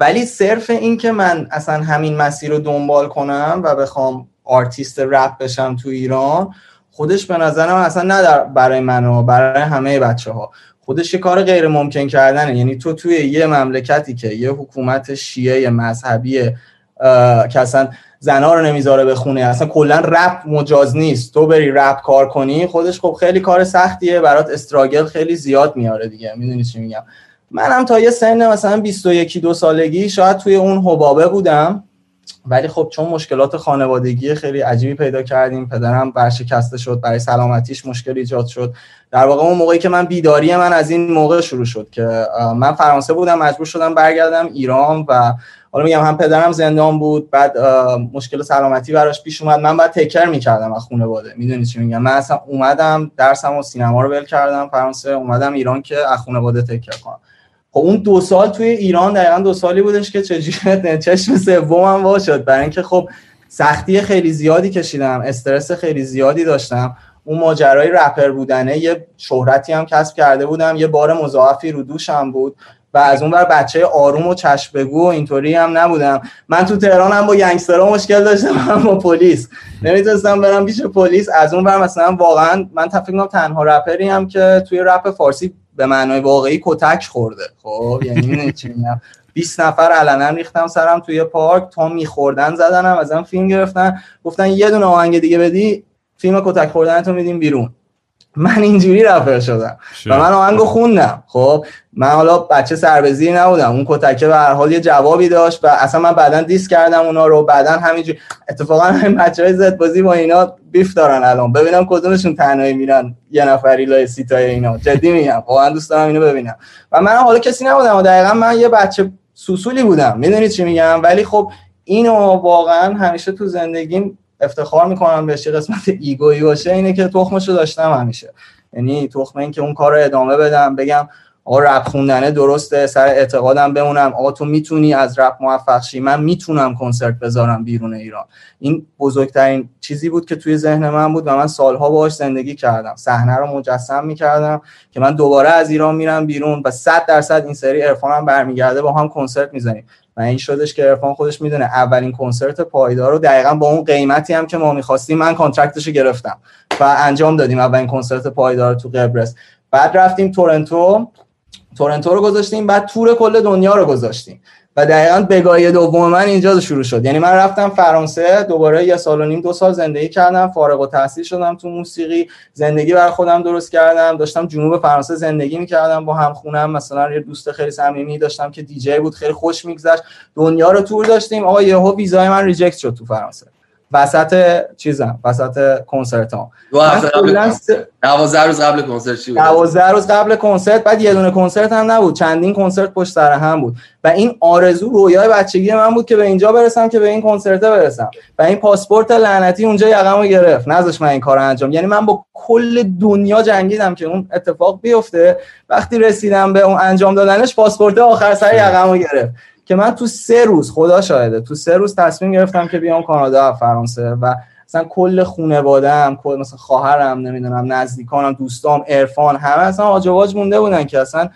ولی صرف این که من اصلا همین مسیر رو دنبال کنم و بخوام آرتیست رپ بشم تو ایران خودش به نظرم اصلا نه برای من و برای همه بچه ها خودش یه کار غیر ممکن کردنه. یعنی تو توی یه مملکتی که یه حکومت شیعه مذهبی که اصلا زنا رو نمی‌ذاره بخونه اصلا کلا رپ مجاز نیست. تو بری رپ کار کنی خودش خب خیلی کار سختیه برات struggle خیلی زیاد میاره دیگه. می‌دونی چی میگم؟ منم تا یه سن مثلا 21 دو سالگی شاید توی اون حبابه بودم. ولی خب چون مشکلات خانوادگی خیلی عجیبی پیدا کردیم پدرم برشکسته شد برای سلامتیش مشکل ایجاد شد. در واقع اون موقعی که من بیداری من از این موقع شروع شد که من فرانسه بودم مجبور شدم برگردم ایران و حالا میگم هم پدرم زندان بود بعد مشکل سلامتی براش پیش اومد. من بعد تکر می‌کردم از خانواده. می‌دونی چی میگم؟ من اصلا اومدم درسم و سینما رو ول کردم فرانسه اومدم ایران که از خانواده تکر کنم. خب اون دو سال توی ایران دقیقا دو سالی بودش که چجوری چشم سومم وا شد. برای اینکه خب سختی خیلی زیادی کشیدم استرس خیلی زیادی داشتم. اون ماجرای رپر بودنه یه شهرتی هم کسب کرده بودم. یه بار مضاعفی رو دوشم بود و از اون بر بچه آروم و چشم بگو و اینطوری هم نبودم. من تو تهران هم با گنگسترها مشکل داشتم هم با پلیس. نمی‌تونستم برم پیش پلیس. از اون بر مثلا واقعا من فکر تنها رپری هم که توی رپ فارسی به معنای واقعی کتک خورده. خب یعنی چی میگم؟ 20 نفر علنا ریختن سرم توی پارک تا میخوردن زدنم ازم فیلم گرفتن. گفتن یه دونه آهنگ دیگه بدی فیلم کتک خوردن تو میدیم بیرون. من اینجوری رپر شدم. و من آهنگو خوندم. خب من حالا بچه سربزیری نبودم. اون کتکه به هر حال یه جوابی داشت و اصلا من بعدا diss کردم اونا رو. بعدا همینجوری اتفاقا همین بچه های زد بازی با اینا beef دارن الان. ببینم کدومشون تنهایی میرن. یه نفری لای سیتای اینا. جدی میگم. واقعا دوست دارم اینو ببینم. و من حالا کسی نبودم و دقیقا من یه بچه سوسولی بودم. می‌دونید چی میگم؟ ولی خب اینو واقعا همیشه تو زندگیم افتخار می‌کنم بهش قسمت ایگویی باشه اینه که تخمشو داشتم همیشه. یعنی تخم این که اون کار رو ادامه بدم بگم آقا رپ خوندنه درسته سر اعتقادم بمونم. آقا تو می‌تونی از رپ موفق شی؟ من می‌تونم کنسرت بذارم بیرون ایران. این بزرگترین چیزی بود که توی ذهن من بود و من سالها باهاش زندگی کردم. صحنه رو مجسم می‌کردم که من دوباره از ایران میرم بیرون و 100 درصد این سری عرفانم برمیگرده با هم کنسرت می‌زنیم. و این شدش که ارفان خودش می‌دونه اولین کنسرت پایدار رو دقیقا با اون قیمتی هم که ما می‌خواستیم من کانترکتش رو گرفتم و انجام دادیم اولین کنسرت پایدار تو قبرس. بعد رفتیم تورنتو. تورنتو رو گذاشتیم بعد تور کل دنیا رو گذاشتیم. و دقیقا بگاهی دوم من اینجا شروع شد. یعنی من رفتم فرانسه دوباره یه سال و نیم دو سال زندگی کردم فارغ و تحصیل شدم تو موسیقی. زندگی برای خودم درست کردم داشتم جنوب فرانسه زندگی می‌کردم با هم خونم مثلا یه دوست خیلی صمیمی داشتم که دیجی بود خیلی خوش میگذشت. دنیا رو تور داشتیم. آقا یهو ویزای من reject شد تو فرانسه. وسط چیزم وسط کنسرت. ها 12 روز قبل کنسرت چی بود؟ 12 روز قبل کنسرت بعد یه دونه کنسرت هم نبود. چندین کنسرت پشت سر هم بود. و این آرزو رویای بچگی من بود که به اینجا برسم که به این کنسرت برسم. و این پاسپورت لعنتی اونجا یقمو گرفت. نذاش من این کارو انجام. یعنی من با کل دنیا جنگیدم که اون اتفاق بیفته. وقتی رسیدم به اون انجام دادنش پاسپورت آخر سر یقمو گرفت. که من تو سه روز خدا شاهده تو سه روز تصمیم گرفتم که بیام کانادا فرانسه و مثلا کل خانواده‌ام کل مثلا خواهرم نمی‌دونم نزدیکانم دوستام عرفان همه اصلا هاج و واج مونده بودن که اصلا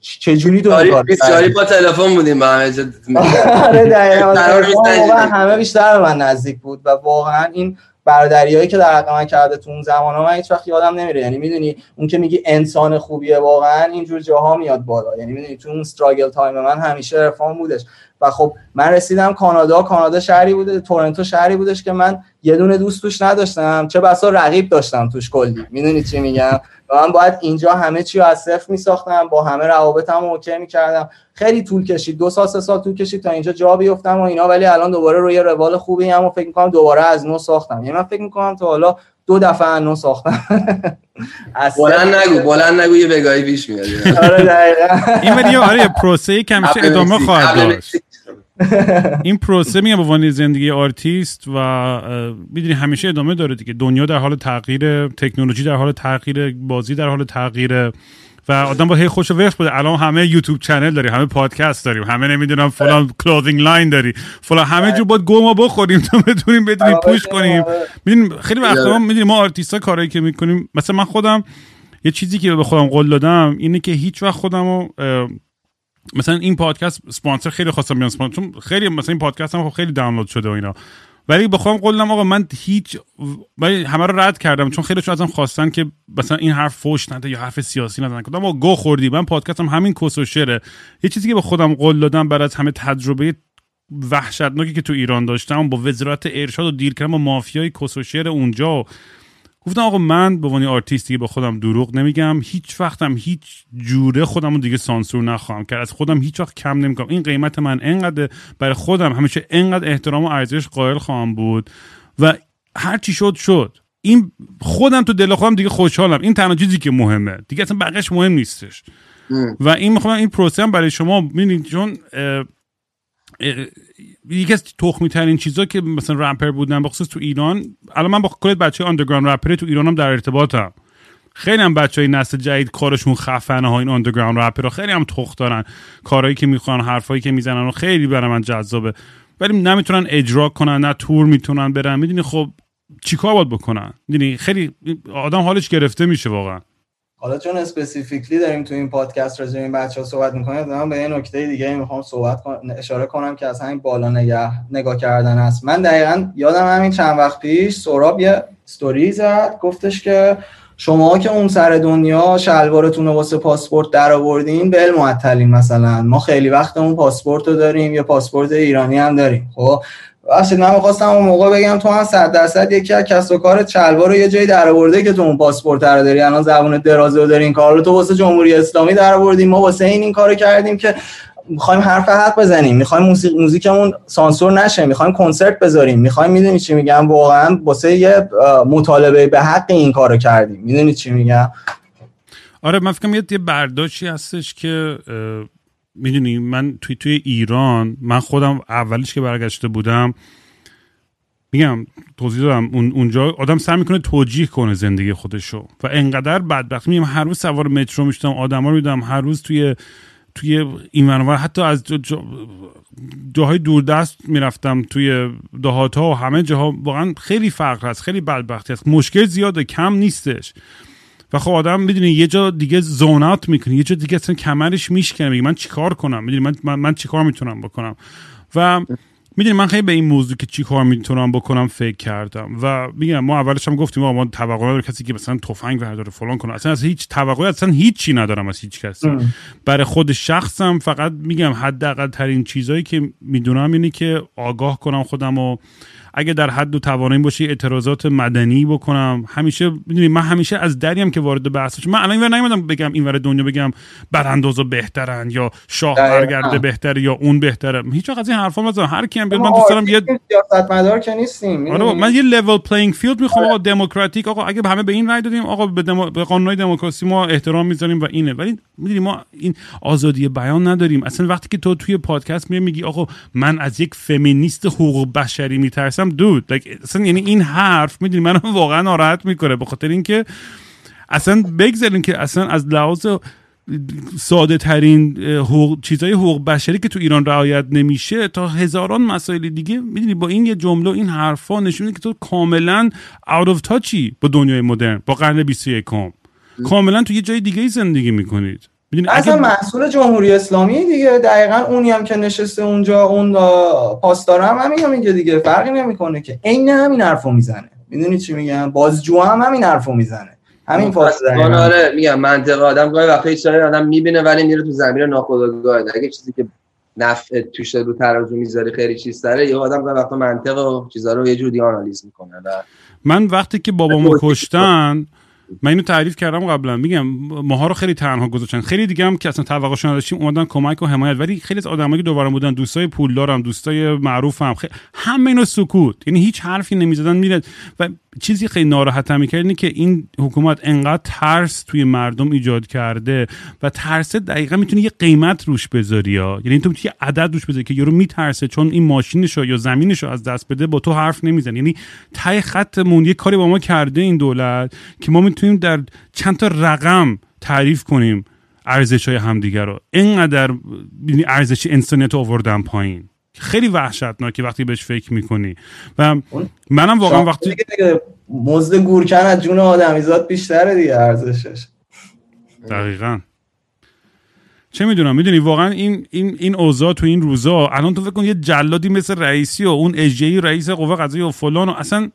چجوری تو کار با تلفن بودیم با همه آره همه بیشتر به من نزدیک بود و واقعا این برادریایی که در حق من کرده تو اون زمان ها من هیچ وقت یادم نمیره. یعنی می‌دونی اون که میگی انسان خوبیه واقعا اینجور جاها میاد بالا. یعنی می‌دونی تو اون struggle time من همیشه عرفان بودش. و خب من رسیدم کانادا کانادا شهری بوده تورنتو شهری بودش که من یه دونه دوست توش نداشتم. چه بسا رقیب داشتم توش کلی. می‌دونی چی میگم؟ و من باید اینجا همه چی رو از صفر میساختم با همه روابطم اوکی می‌کردم. خیلی طول کشید. دو سال سه سال طول کشید تا اینجا جا بیفتم و اینا. ولی الان دوباره روی روال خوبی هم و فکر می‌کنم دوباره از نو ساختم. یعنی من فکر می‌کنم تا حالا دو دفعه از نو ساختم. بلند نگو بلند نگو یه بگاهی پیش میاد. آره دقیقاً. این ولی آره پروسه همیشه ادامه خواهد داشت. این پروسه میگم به عنوان زندگی آرتیست و می‌دونی همیشه ادامه داره دیگه. دنیا در حال تغییر تکنولوژی در حال تغییر بازی در حال تغییر و آدم با هی خوش و بوده. الان همه یوتیوب چنل داریم همه پادکست داریم همه نمی‌دونم فلان کلوزینگ لاین داری فلان همه جو باید گو ما بخوریم تا بتونیم بدونیم پوش کنیم. می‌دونیم خیلی وقتا می‌دونیم ما آرتیست ها کارایی که می‌کنیم مثلا من خودم یه چیزی که به خودم قول دادم اینه که هیچ وقت خودم مثلا این پادکست سپانسر خیلی خواستم بیان سپانسر چون خیلی مثلا این پادکست هم خب خیلی دانلود شده و اینا. ولی بخوام قولم آقا من هیچ ولی همه رو رد کردم چون خیلی ازم خواستن که مثلا این حرف فوش نده یا حرف سیاسی گفتم آقا گو خوردی من پادکستم همین کس و شعره یه چیزی که به خودم قول دادم بعد از همه تجربه وحشتناکی که تو ایران داشتم با وزارت ارشاد و deal کردن با مافیای کس و اونجا گفتم آقا من به عنوان آرتیست دیگه با خودم دروغ نمیگم هیچ وقتم هیچ جوره خودم رو دیگه سانسور نخواهم کرد. از خودم هیچ وقت کم نمی‌کنم این قیمت من انقدر برای خودم همیشه انقدر احترام و ارزش قائل خواهم بود. و هر چی شد شد. این خودم تو دل خودم دیگه خوشحالم. این تنها چیزی که مهمه. دیگه اصلا بقیش مهم نیستش. و این می‌خوام این پروسه هم برای شما ببینید چون یکی از تخمی ترین چیزا که مثلا رپر بودن بخصوص تو ایران الان من با کل بچه underground rapper تو ایرانم در ارتباطم. خیلی هم بچه های نسل جدید کارشون خفنه ها این underground rapper خیلی هم talent دارن. کارهایی که می‌خوان حرفایی که می‌زنن و خیلی برای من جذابه. ولی نمی‌تونن اجرا کنن نه تور می‌تونن برن. می‌دونی خب چیکار باید بکنن؟ می‌دونی خیلی آدم حالش گرفته میشه واقعا. حالا چون specifically داریم تو این پادکست راجع این بچه ها صحبت می‌کنیم من به یه نکته دیگه می‌خوام صحبت اشاره کنم که از همین بالا نگاه نگاه کردن است. من دقیقا یادم همین چند وقت پیش سهراب یه ستوری زد گفتش که شما که اون سر دنیا شلوارتون رو واسه پاسپورت در آوردین بل معطلین مثلا. ما خیلی وقت اون پاسپورت رو داریم یا پاسپورت ایرانی هم داریم. خب؟ ببخشید من می‌خواستم اون موقع بگم تو هم صد درصد یکی از کسب و کار چلوار رو یه جایی در آورده که تو اون پاسپورت رو داری. الان زبون درازه رو داری این کار رو. تو واسه جمهوری اسلامی در آوردیم ما واسه این این کارو کردیم که می‌خوایم حرف حق بزنیم. می‌خوایم موسیقی موزیکمون سانسور نشه. می‌خوایم کنسرت بذاریم. می‌خوایم می‌دونی چی میگم؟ واقعا واسه یه مطالبه به حق این کارو کردیم. می‌دونی چی میگم؟ آره من فکر یه برداشتی هستش که می‌دونی من توی توی ایران من خودم اولش که برگشته بودم میگم توضیح دادم اون اونجا آدم سعی می‌کنه توجیه کنه زندگی خودشو. و انقدر بدبخت. میگم هر روز سوار مترو میشتم آدما رو میدم هر روز توی توی این منور حتی از جا جاهای دوردست می‌رفتم توی دهات ها و همه جاها. واقعا خیلی فقر هست خیلی بدبختی هست. مشکل زیاده کم نیستش. و خب آدم می‌دونی یه جا دیگه زونات می‌کنه یه جا دیگه اصلا کمرش میشکنه میگه من چیکار کنم؟ می‌دونی من, من, من چیکار می‌تونم بکنم؟ و می‌دونی من خیلی به این موضوع که چی کار می‌تونم بکنم فکر کردم. و میگم ما اولش هم گفتیم ما توقع نداره کسی که مثلا تفنگ برداره فلان کنه. اصلا از هیچ توقعی اصلا هیچی ندارم از هیچ کسی. برای خود شخصم فقط میگم حداقل ترین چیزهایی که می‌دونم اینه که آگاه کنم خودم و اگه در حد و توانایی باشه اعتراضات مدنی بکنم. همیشه می‌دونی من همیشه از دریم که وارد بحث من الان اینور نیومدم بگم اینور دنیا بگم براندازا بهترن یا شاه برگرده بهتره یا اون بهتره. هیچ از این حرفا مثلا هر کی هم بیاد من دوست دارم سیاستمدار که نیستیم آره من یه level playing field می‌خوام آقا دموکراتیک. آقا اگه همه به این رای دادیم آقا به, دمو... به قانونهای دموکراسی ما احترام می‌ذاریم و اینه. ولی می‌دونی ما این آزادی بیان نداریم. اصلا وقتی که تو توی پادکست میگی آقا من از یک فمینیست حقوق بشری میترسم dude اصلا یعنی این حرف می‌دونی منو واقعا ناراحت می‌کنه به خاطر اینکه اصلا بگذارین که اصلا از لحاظ ساده ترین حقوق چیزای حقوق بشری که تو ایران رعایت نمیشه تا هزاران مسائل دیگه می‌دونی با این یه جمله این حرفا نشونه که تو کاملا out of touchy با دنیای مدرن با قرن 21 کاملا تو یه جای دیگه زندگی می‌کنید. اصلا اگه... محصول جمهوری اسلامی دیگه دقیقا اونی هم که نشسته اونجا اون پاسدار هم همین میگه دیگه فرقی نمی‌کنه که. عین همین حرفو می‌زنه. می‌دونی چی میگم؟ بازجو هم همین حرفو می‌زنه. همین فاصله آره میگم منطق آدم گاهی وقتا هیچ آدم می‌بینه ولی میره تو زمین ناخودآگاه اگه چیزی که نفع توش رو تراجو می‌ذاره خیلی چیز داره یه آدم گاهی وقتا منطق و چیزا رو یه جوری آنالیز می‌کنه من وقتی که بابامو کشتن من اینو تعریف کردم قبلا. میگم ماها رو خیلی تنها گذاشتن. خیلی دیگه هم که اصلا توقعش نداشتیم اومدن کمک و حمایت. ولی خیلی از آدمایی که دوباره بودن دوستای پولدارم دوستای معروفم خیلی همه اینو سکوت. یعنی هیچ حرفی نمی‌زدن میره و چیزی خیلی ناراحتم می‌کرد اینه که این حکومت انقدر ترس توی مردم ایجاد کرده و ترس دقیقا می‌تونه یه قیمت روش بذاری ها. یعنی تو یه عدد روش بذاری که یارو میترسه چون این ماشینشو یا زمینشو از دست بده با تو حرف نمیزن یعنی تای خطمون یه کاری با ما کرده این دولت که ما می‌تونیم در چند تا رقم تعریف کنیم ارزش های همدیگه رو. اینقدر یعنی ارزش انسانیت آوردن پایین. خیلی وحشتناکه وقتی بهش فکر می‌کنی. و منم واقعا وقتی مزد گورکن از جون آدمیزاد بیشتره دیگه ارزشش. دقیقا. چه می‌دونم می‌دونی واقعا این این این اوضاع تو این روزا الان تو فکر کن یه جلادی مثل رئیسی و اون اجی رئیس قوه قضاییه و فلان و اصلا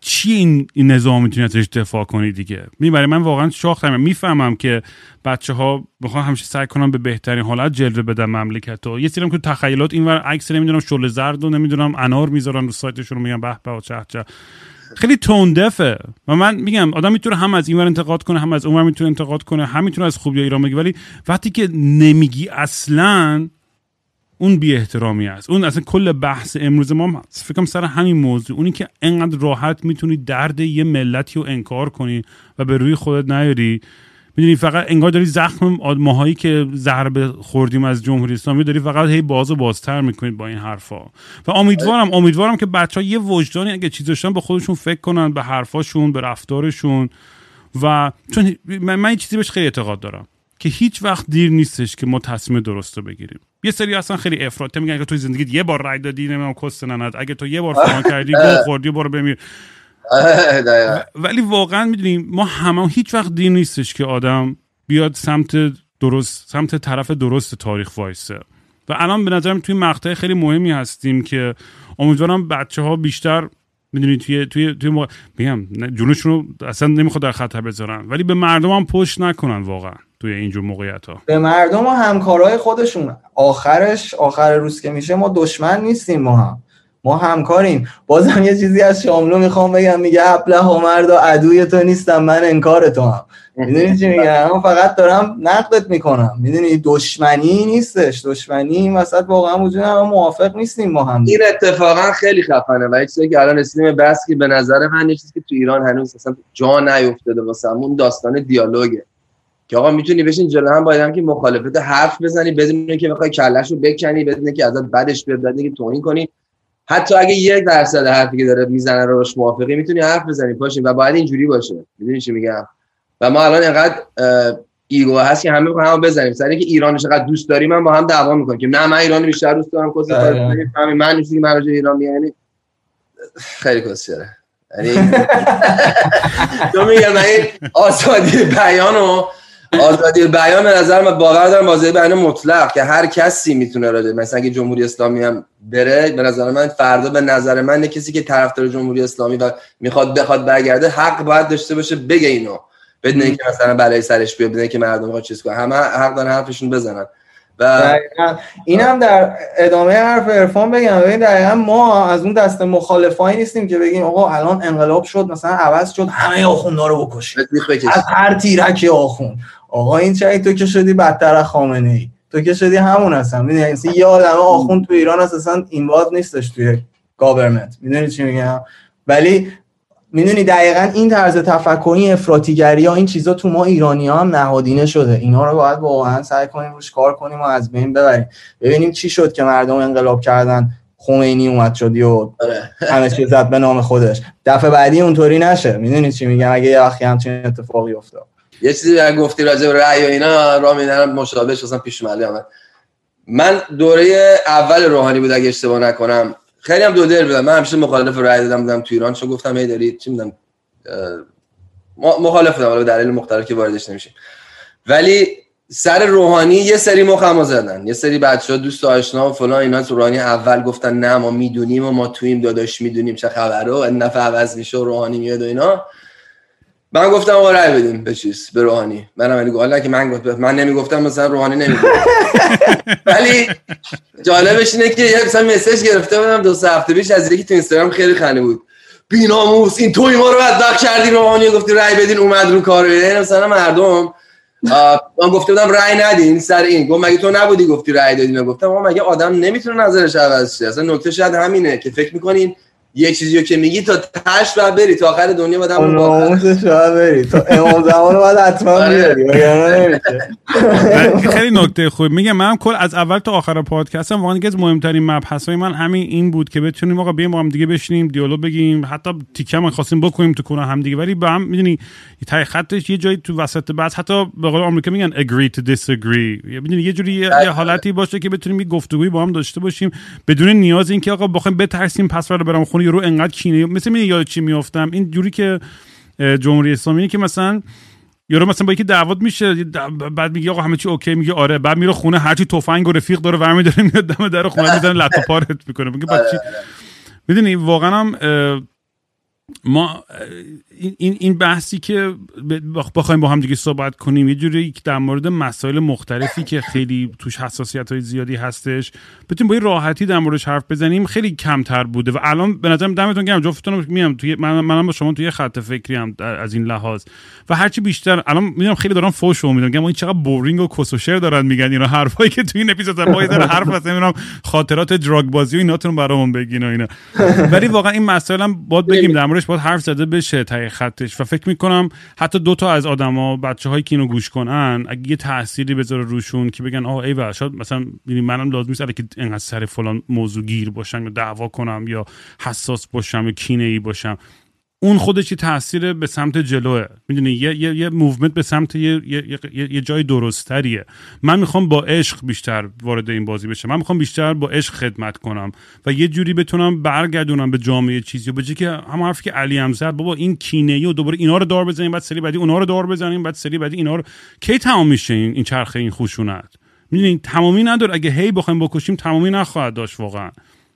چی این, نظام می‌تونی ازش دفاع کنی دیگه؟ برای من واقعا شاختم می‌فهمم که بچه ها می‌خوان همیشه سعی کنم به بهترین حالت جلوه بدن مملکت و یه سریم که تخیلات اینور عکس نمی‌دونم شل زرد و نمی‌دونم انار می‌ذارن رو سایتشون رو میگن به به چه چه. خیلی توندفه و من میگم آدم می‌تونه هم از اینور انتقاد کنه هم از اونور می‌تونه انتقاد کنه هم می‌تونه از خوبی ایران بگی ولی وقتی که نمیگی اصلا اون بی احترامی است اون اصلا کل بحث امروز ما فکرم سر همین موضوع. اونی که انقدر راحت می‌تونی درد یه ملتی رو انکار کنی و به روی خودت نیاری. می‌دونی فقط انگار داری زخم ماهایی که ضربه خوردیم از جمهوری اسلامی داری فقط هی باز و بازتر می‌کنید با این حرفا. و امیدوارم امیدوارم که بچه ها یه وجدانی اگه چیز داشتن به خودشون فکر کنن به حرفاشون به رفتارشون. و چون من, من چیزی بهش خیلی اعتقاد دارم. که هیچ وقت دیر نیستش که ما تصمیم درست رو بگیریم. یه سری اصلا خیلی افراطی میگن که توی زندگیت یه بار رای دادی نمی‌دونم کست نند اگه تو یه بار فلان کردی گل خوردی برو بمیر. ولی واقعا می‌دونیم ما همه هیچ وقت دیر نیستش که آدم بیاد سمت درست سمت طرف درست تاریخ وایسه. و الان به نظرم توی مقطع خیلی مهمی هستیم که امیدوارم بچه ها بیشتر می‌دونی توی توی توی موقع بگم جونشون رو اصلا نمی‌خواد در خطر بذارن. ولی به مردم هم پشت نکنن واقعا. توی اینجور موقعیت ها به مردم و همکارای خودشون. آخرش آخر روز که میشه ما دشمن نیستیم ما هم. ما همکاریم. بازم یه چیزی از شاملو می‌خوام بگم. میگه ابله ها مردا عدوی تو نیستم من انکار تو هم. می‌دونی چی میگم؟ من فقط دارم نقدت می‌کنم. می‌دونی؟ دشمنی نیستش. دشمنی این وسط واقعا وجود هم موافق نیستیم ما هم. این اتفاقا خیلی خفنه و چیزی که الان رسیدیم بس که به نظر من یه چیزی که تو ایران هنوز اصلا جا نیفتاده واسمون داستان دیالوگه. که آقا می‌تونی بشین جلو هم باید هم که مخالفت حرف بزنی بدون که بخوای کلهشو بکنی بدون که ازت بدش بیاد بدون که توهین کنی. حتی اگه یک درصد حرفی که داره می‌زنه رو باش موافقی می‌تونی حرف بزنی پاشین و باید اینجوری باشه. می‌دونی چی میگم؟ و ما الان اینقدر ایگو هست که همه هم بزنیم. سر اینکه ایران چقدر دوست داریم من با هم دعوا می‌کنیم که نه من ایران بیشتر دوست دارم کسی آره. من نیستی که من ایران میانی خیلی کسیاره. یعنی تو میگم من آزادی بیان آزادی بیان به نظر من باور دارم آزادی بیان مطلق که هر کسی می‌تونه راجع مثلا اگه جمهوری اسلامی هم بره به نظر من فردا به نظر من کسی که طرفدار جمهوری اسلامی و می‌خواد بخواد برگرده حق باید داشته باشه بگه اینو. بدون اینکه مثلا بلای سرش بیاد بدون اینکه مردم ها چیز کنن. همه حق دارن حرفشون بزنن. و اینم در ادامه حرف عرفان بگم. ببین دقیقا ما از اون دست مخالفایی نیستیم که بگیم آقا الان انقلاب شد مثلا عوض شد همه آخوندا رو بکشید. از هر تیرک آخون آقا این چه تو که شدی بدتر از خامنه ای. تو که شدی همون هستم می‌دونی یعنی یه آدم آخون تو ایران اصلا این باز نیستش توی گاورمنت می‌دونی چی میگم؟ ولی می‌دونی دقیقا این طرز تفکری افراطیگری ها این چیزا تو ما ایرانی ها هم نهادینه شده. اینا رو باید واقعا سعی کنیم روش کار کنیم و از بین ببریم. ببینیم چی شد که مردم انقلاب کردن خمینی اومد شدی و آره. همه چیز زد به نام خودش. دفعه بعدی اونطوری نشه. می‌دونی چی میگم؟ اگه یه وقتی همچین اتفاقی افتاد. یه چیزی اگه گفتی راجع به رأی و اینا را میدنم مشابهش اصلا پیش اومده من دوره اول روحانی بود اگه اشتباه نکنم. خیلی هم دو دل بودم. من همیشه مخالف رأی دادم بودم تو ایران. چون گفتم هی داری چی میدم مخالف بودم. به دلیل مختلف که واردش نمیشیم. ولی سر روحانی یه سری مخمو زدن. یه سری بچه ها دوست آشنا و فلان اینا تو روحانی اول گفتن نه ما می‌دونیم و ما تویم داداش می‌دونیم چه خبره و نفع عوض میشه و روحانی میاد و اینا. من گفتم آقا رای بدیم به چیز به روحانی. منم یعنی حالا که من گفتم من نمی‌گفتم مثلا روحانی نمی‌گفت. ولی جالبش اینه که یه مثلا مسیج گرفته بودم دو سه هفته پیش از یکی تو اینستاگرام خیلی خنده بود. بیناموس این توی ما رو بدبخت کردی روحانی گفتی رای بدین اومد رو کار. یعنی مثلا مردم من گفته بودم رای ندین سر این. گفت مگه تو نبودی گفتی رای دادین؟ گفتم مگه آدم نمی‌تونه نظرش عوض شه؟ اصلا نکته شاید همینه که فکر می‌کنین یه چیزی رو که میگی تا تش باید بری تا آخر دنیا باید همون ناموسش باید بری. تا امام زمان رو باید حتما آره. بیاری. خیلی نکته خوب میگم من کل از اول تا آخر پادکستم واقعا از مهمترین مبحث های من همین این بود که بتونیم آقا بیایم با هم دیگه بشینیم دیالوگ بگیم حتی تیکه هم خواستیم بکنیم تو کنه هم دیگه ولی با هم می‌دونی تای خطش یه جایی تو وسط بعد حتی به قول آمریکا میگن agree to disagree. می‌دونی یه جوری یه حالتی باشه که بتونیم یه گفتگوی با هم داشته باشیم بدون نیاز اینکه آقا بخوایم بترسیم پس برام خونه یارو انقدر کینه مثل من یاد چی میافتم؟ این جوری که جمهوری اسلامی که مثلا یارو مثلا با یکی دعوت میشه بعد میگه آقا همه چی اوکی میگه آره. بعد میره خونه هرچی تفنگ و رفیق داره ورمی داره میاد دم در خونه می‌زنه لطو پارت می‌کنه. میگه بعد چی؟ می‌دونی واقعا هم ما این این بحثی که بخوایم با هم دیگه صحبت کنیم یه جوری در مورد مسائل مختلفی که خیلی توش حساسیت های زیادی هستش بتونیم با این راحتی در موردش حرف بزنیم خیلی کمتر بوده و الان به نظرم دمتون گرم. جفتتون میام توی من منم با شما توی خط فکری هم از این لحاظ. و هرچی بیشتر الان می‌دونم خیلی دارم فوش میدم میگم این چقدر بورینگ و کسوشر دارن میگن اینا حرفایی که توی این اپیزود ما یه حرف مثلا خاطرات دراگ بازی و ایناتون برامون بگین و اینا. ولی واقعا این مسائل هم باید بگیم در موردش باید حرف زده بشه تای خطش. و فکر می‌کنم حتی دو تا از آدما بچه هایی که اینو گوش کنن اگه یه تأثیری بذاره روشون که بگن آه ای شاید مثلا منم لازم نیست که انقدر سر فلان موضوع گیر باشم یا دعوا کنم یا حساس باشم یا کینه ای باشم. اون خودش تاثیر به سمت جلوه. می‌دونی یه یه یه movement به سمت یه یه, یه،, جای درستریه من می‌خوام با عشق بیشتر وارد این بازی بشم. من می‌خوام بیشتر با عشق خدمت کنم و یه جوری بتونم برگردونم به جامعه چیزی. و به که هم حرفی که علی هم زد بابا این کینه و دوباره اینا رو دار بزنیم بعد سری بعدی اونا رو دار بزنیم بعد سری بعدی اینا رو. کی تمام میشه این این چرخه این خشونت؟ می‌دونی تمامی نداره. اگه هی بخوایم بکشیم تمامی نخواهد داشت واقعا.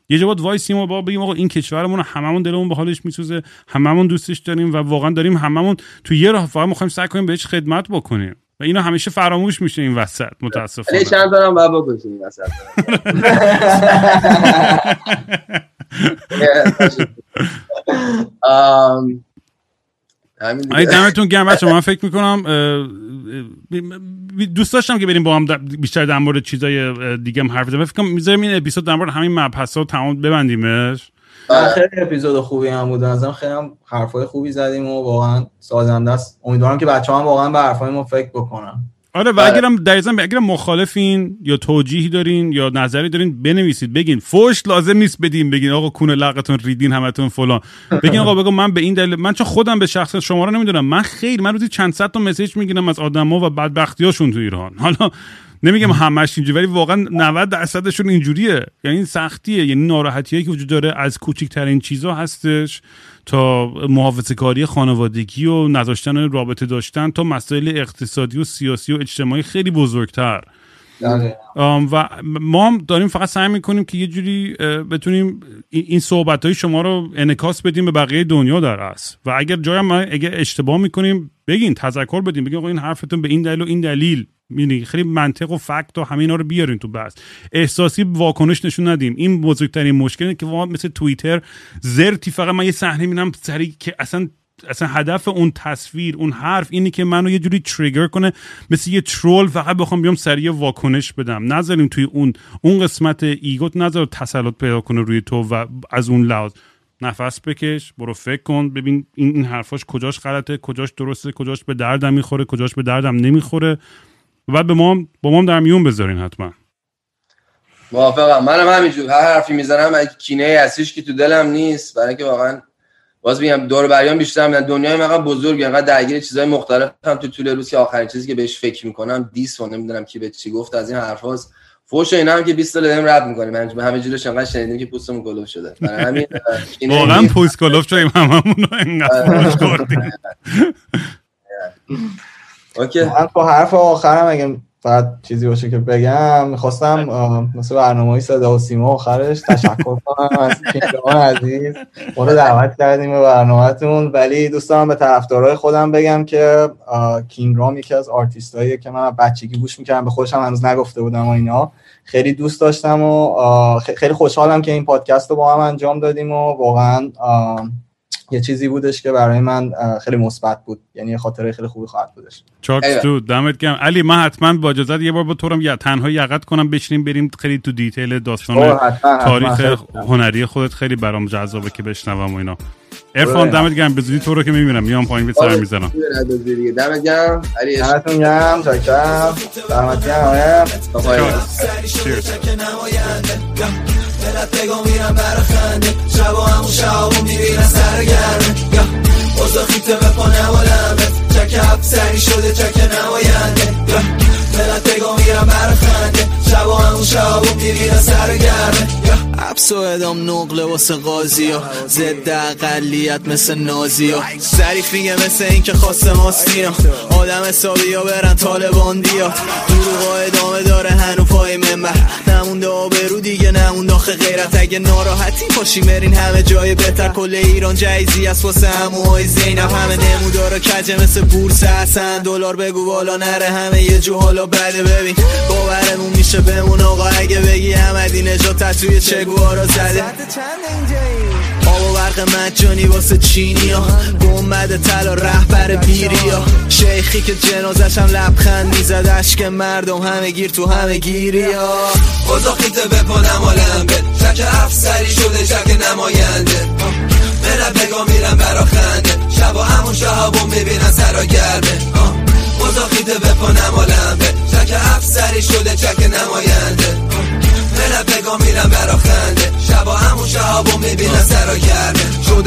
یه جا باید وایسیم و با بگیم آقا این کشورمون هممون دلمون به حالش میسوزه. هممون دوستش داریم و واقعا داریم هممون تو یه راه فقط می‌خوایم سعی کنیم بهش خدمت بکنیم. و اینا همیشه فراموش میشه این وسط متاسفانه. ولی چند دارم بعد بکشیم این وسط. همین دمتون گرم بچه من فکر می‌کنم دوست داشتم که بریم با هم بیشتر در مورد چیزای دیگه هم حرف بزنیم. فکر کنم می‌ذاریم این اپیزود در مورد همین مبحث ها تمام ببندیمش. خیلی اپیزود خوبی هم بود. ازم خیلی هم حرفای خوبی زدیم و واقعا سازنده است. امیدوارم که بچه هم واقعا به حرفای ما فکر بکنن. آره و اگرم در اگرم مخالفین یا توجیهی دارین یا نظری دارین بنویسید بگین. فوش لازم نیست بدین بگین آقا کونه لقتون ریدین همتون فلان. بگین آقا بگو من به این دلیل من چون خودم به شخص شما رو نمی‌دونم. من خیلی من روزی چند صد تا مسیج می‌گیرم از آدما و بدبختیاشون تو ایران. حالا نمیگم همش اینجوری ولی واقعا 90 درصدشون اینجوریه. یعنی سختیه یعنی ناراحتیه که وجود داره از کوچکترین چیزا هستش تا محافظه کاری خانوادگی و نذاشتن رابطه داشتن تا مسائل اقتصادی و سیاسی و اجتماعی خیلی بزرگتر. و ما هم داریم فقط سعی می‌کنیم که یه جوری بتونیم این صحبت های شما رو انکاس بدیم به بقیه دنیا در است و اگر جای ما اگر اشتباه می‌کنیم بگین تذکر بدیم بگین این حرفتون به این دلیل و این دلیل. می‌دونی؟ خیلی منطق و فکت و همینا رو بیارین تو بحث. احساسی واکنش نشون ندیم. این بزرگترین مشکلی که واقعا مثل توییتر زرتی فقط من یه صحنه می‌بینم سری که اصلا اصلا هدف اون تصویر اون حرف اینه که منو یه جوری تریگر کنه مثل یه ترول فقط بخوام بیام سریع واکنش بدم. نذاریم توی اون اون قسمت ایگوت نذار تسلط پیدا کنه روی تو و از اون لحاظ. نفس بکش برو فکر کن ببین این این حرفاش کجاش غلطه کجاش درسته کجاش به دردم می‌خوره کجاش به دردم نمی‌خوره. و بعد به ما با ما در میون بذارین حتما. موافقم. منم همینجور. هر حرفی می‌زنم اگه کینه هستیش که تو دلم نیست. برای اینکه واقعا باز میگم دور بریان بیشتر میدن. دنیای مقام بزرگ انقدر درگیر چیزای مختلف هم تو طول روز که آخرین چیزی که بهش فکر می‌کنم دیس و نمی‌دونم کی به چی گفت از این حرفاست. فوش اینا هم که 20 سال داریم رپ می‌کنیم من همه جورش انقدر شنیدیم که پوستمون گلوف شده. برای همین واقعا پوست گلوف شدیم هممون انقدر خوردیم Okay. من با حرف آخرم اگه فقط چیزی باشه که بگم می‌خواستم مثل برنامه صدا و سیما آخرش تشکر کنم از King Raam عزیز ما رو دعوت کردین به برنامهتون. ولی دوستان به طرفدارای خودم بگم که King Raam یکی از آرتیست هاییه که من بچگی گوش می‌کردم به خودشم هنوز نگفته بودم و اینا. خیلی دوست داشتم و خیلی خوشحالم که این پادکست رو با هم انجام دادیم و واقعا یه چیزی بودش که برای من خیلی مثبت بود. یعنی خاطره خیلی خوبی خواهد بودش. چاکس تو دمت گرم. علی من حتما با اجازت یه بار با تو یا تنها یقت کنم بشینیم بریم خیلی تو دیتیل داستان تاریخ هنری خودت خیلی برام جذابه که بشنوم و اینا. ارفان دمت گرم. به زودی تو رو که می‌بینم. میام پایین به سر می‌زنم. دمت گرم. علی دمتون گرم. چاکرم دمت گرم. دلت بگو میرم برا خنده. شبا همون شبا می‌بینن سرگرمه. یا اوزا خیته به پا نمالمه. چک سری شده چک نماینده. یا. دلت بگو میرم برا خنده شبا همون شبا می‌بینن سرگرمه حبس و ادام نقله واسه قاضی ها ضد اقلیت مثل نازی ها سریف میگه مثل این که خواست ماستی آدم حسابی ها برن طالباندی ها دروغ ادامه داره هنو پای منبر نمونده آبرو دیگه نمونده ناخ غیرت اگه ناراحتی پاشی مرین همه جای بهتر کل ایران جایزی از واسه هموهای زینب همه نمودارا کجه مثل بورس هستن دلار بگو بالا نره همه یه جو حالا بده ببین باورمون میشه بمون آقا اگه بگی احمدی نجات توی چگوارا زده. آب و برق مجانی واسه چینی ها. گمبد طلا رهبر بیری ها. شیخی که جنازش هم لبخند می‌زد اشک مردم همه گیر تو همه گیری ها. خدا خیته بپانم آلمبه چک افسری شده چک نماینده. من بگا میرم برا خنده. شبا همون شهابون می‌بینن سرا گرمه.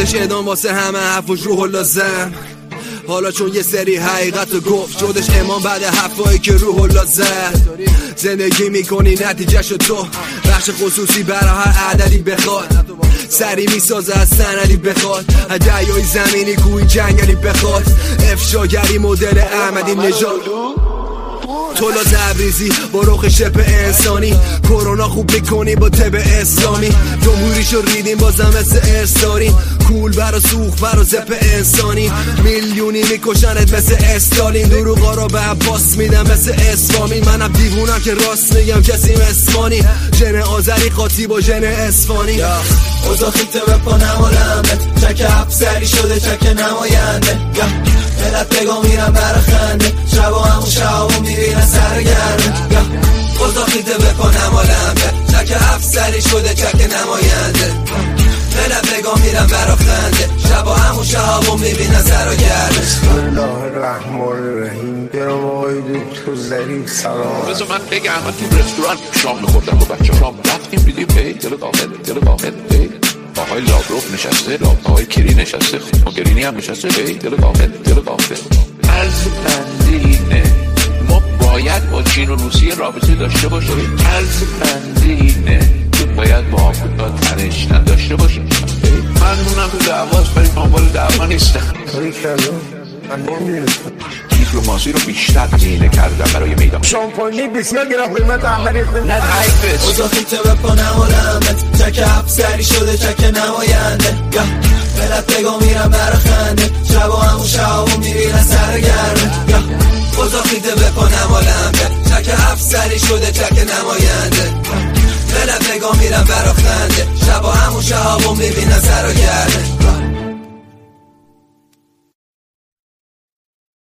شده ادام واسه همه حرفش روح لازم. حالا چون یه سری حقیقت گفت شدش امام بعد حرفایی که روح الله زد زندگی می‌کنی نتیجهش تو. بخش خصوصی برا هر عددی بخواد. سری می‌سازه از سندی بخواد. دریای زمینی کوی جنگلی بخواد. افشاگری مدل احمدی نژاد. تولا زبریزی با رخ شپ انسانی. کرونا خوب می‌کنی با تب اسلامی. جمهوریشو ریدیم بازم مثل ارساریم کول برا سوخ برا زپ انسانی. میلیونی میکشنت مثل استالین. دروغا رو به عباس میدم مثل اسفامی منم دیوونم که راست میگم کسی اسمانی. ژن آذری خاطی با ژن اسفانی. اوزا خیته به پا نمالمت چک افسری شده چک نماینده. ملت بگا میرم برا خنده. شبا همون شبا می‌بینن سرگرمه. خدا خیده بپا نمالمه. چک افسری شده چک نماینده. ملت بگا میرم برا خنده شبا همون شبا می‌بینن سرگرمه بسم الله الرحمن الرحیم. برم آقای دکتر ظریف سلام. بذار من بگم من تو رستوران شام میخوردم با بچه شام رفتیم دیدیم هی دل داخل دل داخل هی آقای لابروف نشسته آقای کری نشسته گرینی هم نشسته هی دل داخل دل داخل عرض بندینه ما باید با چین و روسیه رابطه داشته باشیم. عرض بندینه باید با آمریکا تنش نداشته باشیم من مونم تو دعواست ولی دنبال دعوا نیستم. دیپلماسی رو بیشتر دینه کردم برای میدان. شامپانی بسیار گرم قیمت احمدی نه حیفش اوزا خیته به پا نمالمت چک افسری شده چک نماینده. ملت بگا میرم برا خنده. شبا همون شبا می‌بینن سرگرمه خیده به پا نمالمه چک افسری شده چک نماینده. ملت بگا میرم برا خنده شبا همون شبا می‌بینن سرگرمه